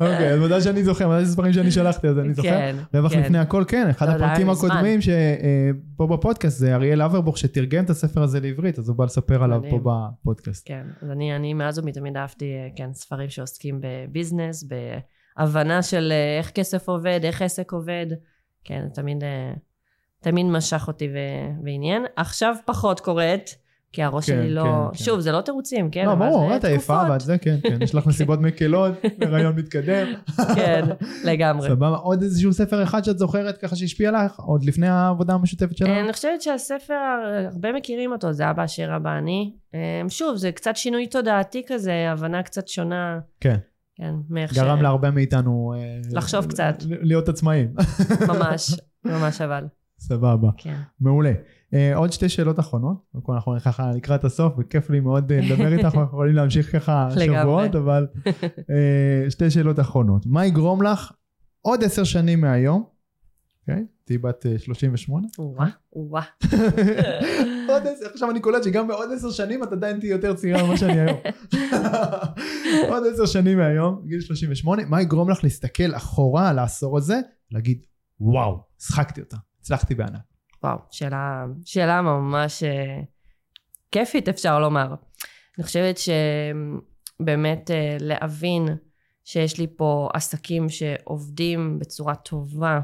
אוקיי, אז מודה שאני זוכר, מדי ספרים שאני שלחתי, אז אני זוכר. כן, רווח כן. לפני הכל, כן, אחד הפרקים. הקודמים שפה בפודקאסט זה אריאל אברבוך שתרגם את הספר הזה לעברית, אז הוא בא לספר עליו פה. בפודקאסט. כן, אז אני, אני מאז ומתמיד אהבתי, אה, כן, ספרים שעוסקים בביזנס, בהבנה של אה, איך כסף עובד, איך עסק עובד. כן, תמיד, אה, תמיד משך אותי ו- ועניין. עכשיו פחות קוראת, כי הראש כן, שלי לא... כן, כן. שוב, זה לא תירוצים, כן? לא, ברור, את עייפה. ואת זה, כן, כן, יש לך נסיבות מקלות, הריון מתקדם. כן, לגמרי. סבבה, עוד איזשהו ספר אחד שאת זוכרת ככה שהשפיע עליך, עוד לפני העבודה המשותפת שלנו? אני חושבת שהספר, הרבה מכירים אותו, זה אבא אשר אבא אני. אה, שוב, זה קצת שינוי תודעתי כזה, הבנה קצת שונה. כן. כן, מאיך גרם להרבה מאיתנו... אה, לחשוב קצת. להיות עצמאים. ממש, ממש אבל. סבבה, כן. מעולה. אה, עוד שתי שאלות אחרונות, קודם כל אנחנו ככה לקראת הסוף, וכיף לי מאוד אה, לדבר איתך, אנחנו יכולים להמשיך ככה. שבועות, אבל אה, שתי שאלות אחרונות. מה יגרום לך עוד עשר שנים מהיום, אוקיי? תהיי בת אה, 38? וואה, וואה. עוד עשר, עכשיו אני קולט שגם בעוד עשר שנים את עדיין תהיי יותר צעירה ממה שאני היום. עוד עשר שנים מהיום, גיל 38, מה יגרום לך להסתכל אחורה על העשור הזה, להגיד, וואו, שחקתי אותה, הצלחתי בענק. וואו, שאלה, שאלה ממש אה, כיפית אפשר לומר. אני חושבת שבאמת אה, להבין שיש לי פה עסקים שעובדים בצורה טובה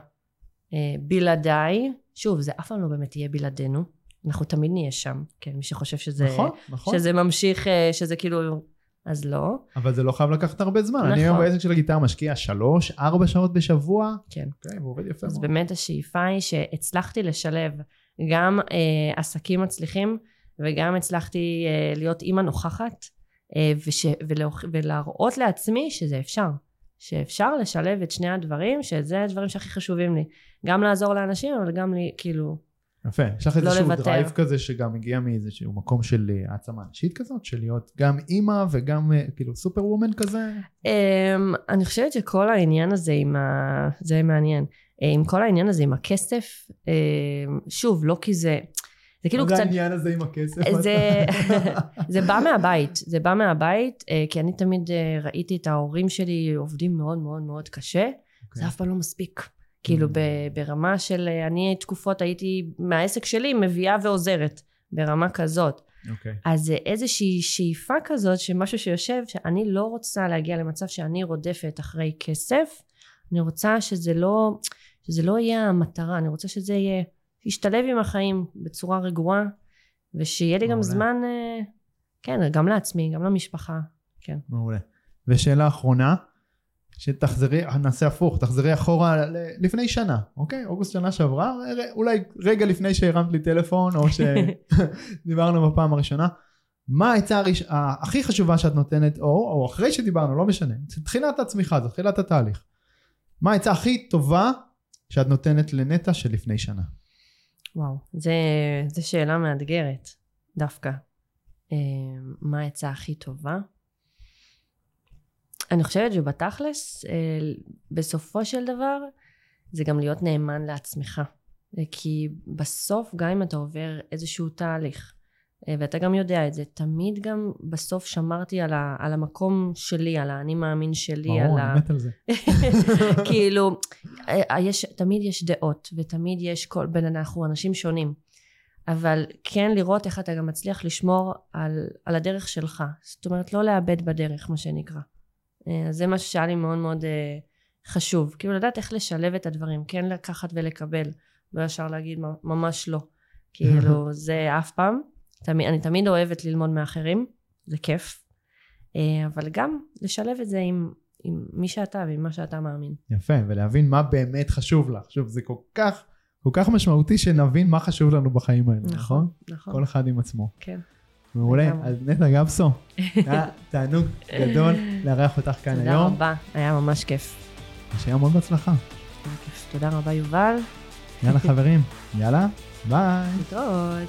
אה, בלעדיי, שוב, זה אף פעם לא באמת יהיה בלעדינו, אנחנו תמיד נהיה שם, כן, מי שחושב שזה, נכון, נכון. שזה ממשיך, שזה כאילו, אז לא, אבל זה לא חייב לקחת הרבה זמן. נכון. אני היום בעסק של הגיטרה משקיע שלוש, ארבע שעות בשבוע, כן. אוקיי, הוא עובד יפה אז מאוד. באמת השאיפה היא שהצלחתי לשלב גם אה, עסקים מצליחים וגם הצלחתי אה, להיות אימא נוכחת אה, וש, ולהוכ... ולהראות לעצמי שזה אפשר. שאפשר לשלב את שני הדברים, שזה הדברים שהכי חשובים לי. גם לעזור לאנשים, אבל גם לי, כאילו, יפה, יש לך לא איזשהו לוותר. drive כזה שגם הגיע מאיזשהו מקום של אה, העצמה נשית כזאת, של להיות גם אימא וגם אה, כאילו superwoman כזה? אמ, אני חושבת שכל העניין הזה עם ה... זה מעניין. אה, עם כל העניין הזה עם הכסף, שוב, לא כי זה... זה כאילו מה זה קצת... העניין הזה עם הכסף? זה, זה בא מהבית, זה בא מהבית, כי אני תמיד ראיתי את ההורים שלי עובדים מאוד מאוד מאוד קשה, זה אף פעם לא מספיק. כאילו Mm. ב- ברמה של, אה, אני תקופות הייתי מהעסק שלי מביאה ועוזרת, ברמה כזאת. אוקיי. אז זה איזושהי שאיפה כזאת, שמשהו שיושב, שאני לא רוצה להגיע למצב שאני רודפת אחרי כסף, אני רוצה שזה לא, שזה לא יהיה המטרה, אני רוצה שזה יהיה, ישתלב עם החיים בצורה רגועה, ושיהיה לי גם מעולה. זמן, אה, כן, גם לעצמי, גם למשפחה, כן. מעולה. ושאלה אחרונה, שתחזרי, נעשה הפוך, תחזרי אחורה לפני שנה, אוקיי? אוגוסט שנה שעברה, ר- אולי רגע לפני שהרמת לי טלפון, או שדיברנו בפעם הראשונה. מה העצה הראש... הכי חשובה שאת נותנת, או, או אחרי שדיברנו, לא משנה, תחילת הצמיחה הזאת, תחילת התהליך. מה העצה הכי טובה שאת נותנת לנטע שלפני שנה? וואו, זה שאלה מאתגרת, דווקא. אה, מה העצה הכי טובה? אני חושבת שבתכלס, אה, בסופו של דבר, זה גם להיות נאמן לעצמך. אה, כי בסוף, גם אם אתה עובר איזשהו תהליך, אה, ואתה גם יודע את זה, תמיד גם בסוף שמרתי על, ה, על המקום שלי, על האני מאמין שלי, ברור, על ה... אני מת על זה. כאילו, יש, תמיד יש דעות, ותמיד יש כל אדם, אנחנו אנשים שונים. אבל כן לראות איך אתה גם מצליח לשמור על, על הדרך שלך. זאת אומרת, לא לאבד בדרך, מה שנקרא. אה, אז זה משהו שהיה לי מאוד מאוד אה, חשוב. כאילו, לדעת איך לשלב את הדברים, כן לקחת ולקבל, לא ישר להגיד "מ- ממש לא. כאילו, זה אף פעם. תמיד, אני תמיד אוהבת ללמוד מאחרים, זה כיף. אה, אבל גם לשלב את זה עם, עם מי שאתה ועם מה שאתה מאמין. יפה, ולהבין מה באמת חשוב לך. שוב, זה כל כך, כל כך משמעותי שנבין מה חשוב לנו בחיים האלה, נכון? נכון. כל אחד עם עצמו. כן. מעולה. אז נטע גבסו, היה תענוג גדול לארח אותך כאן תודה היום. רבה, היה ממש כיף. ושיהיה המון בהצלחה. תודה רבה יובל. יאללה חברים, יאללה, ביי. להתראות.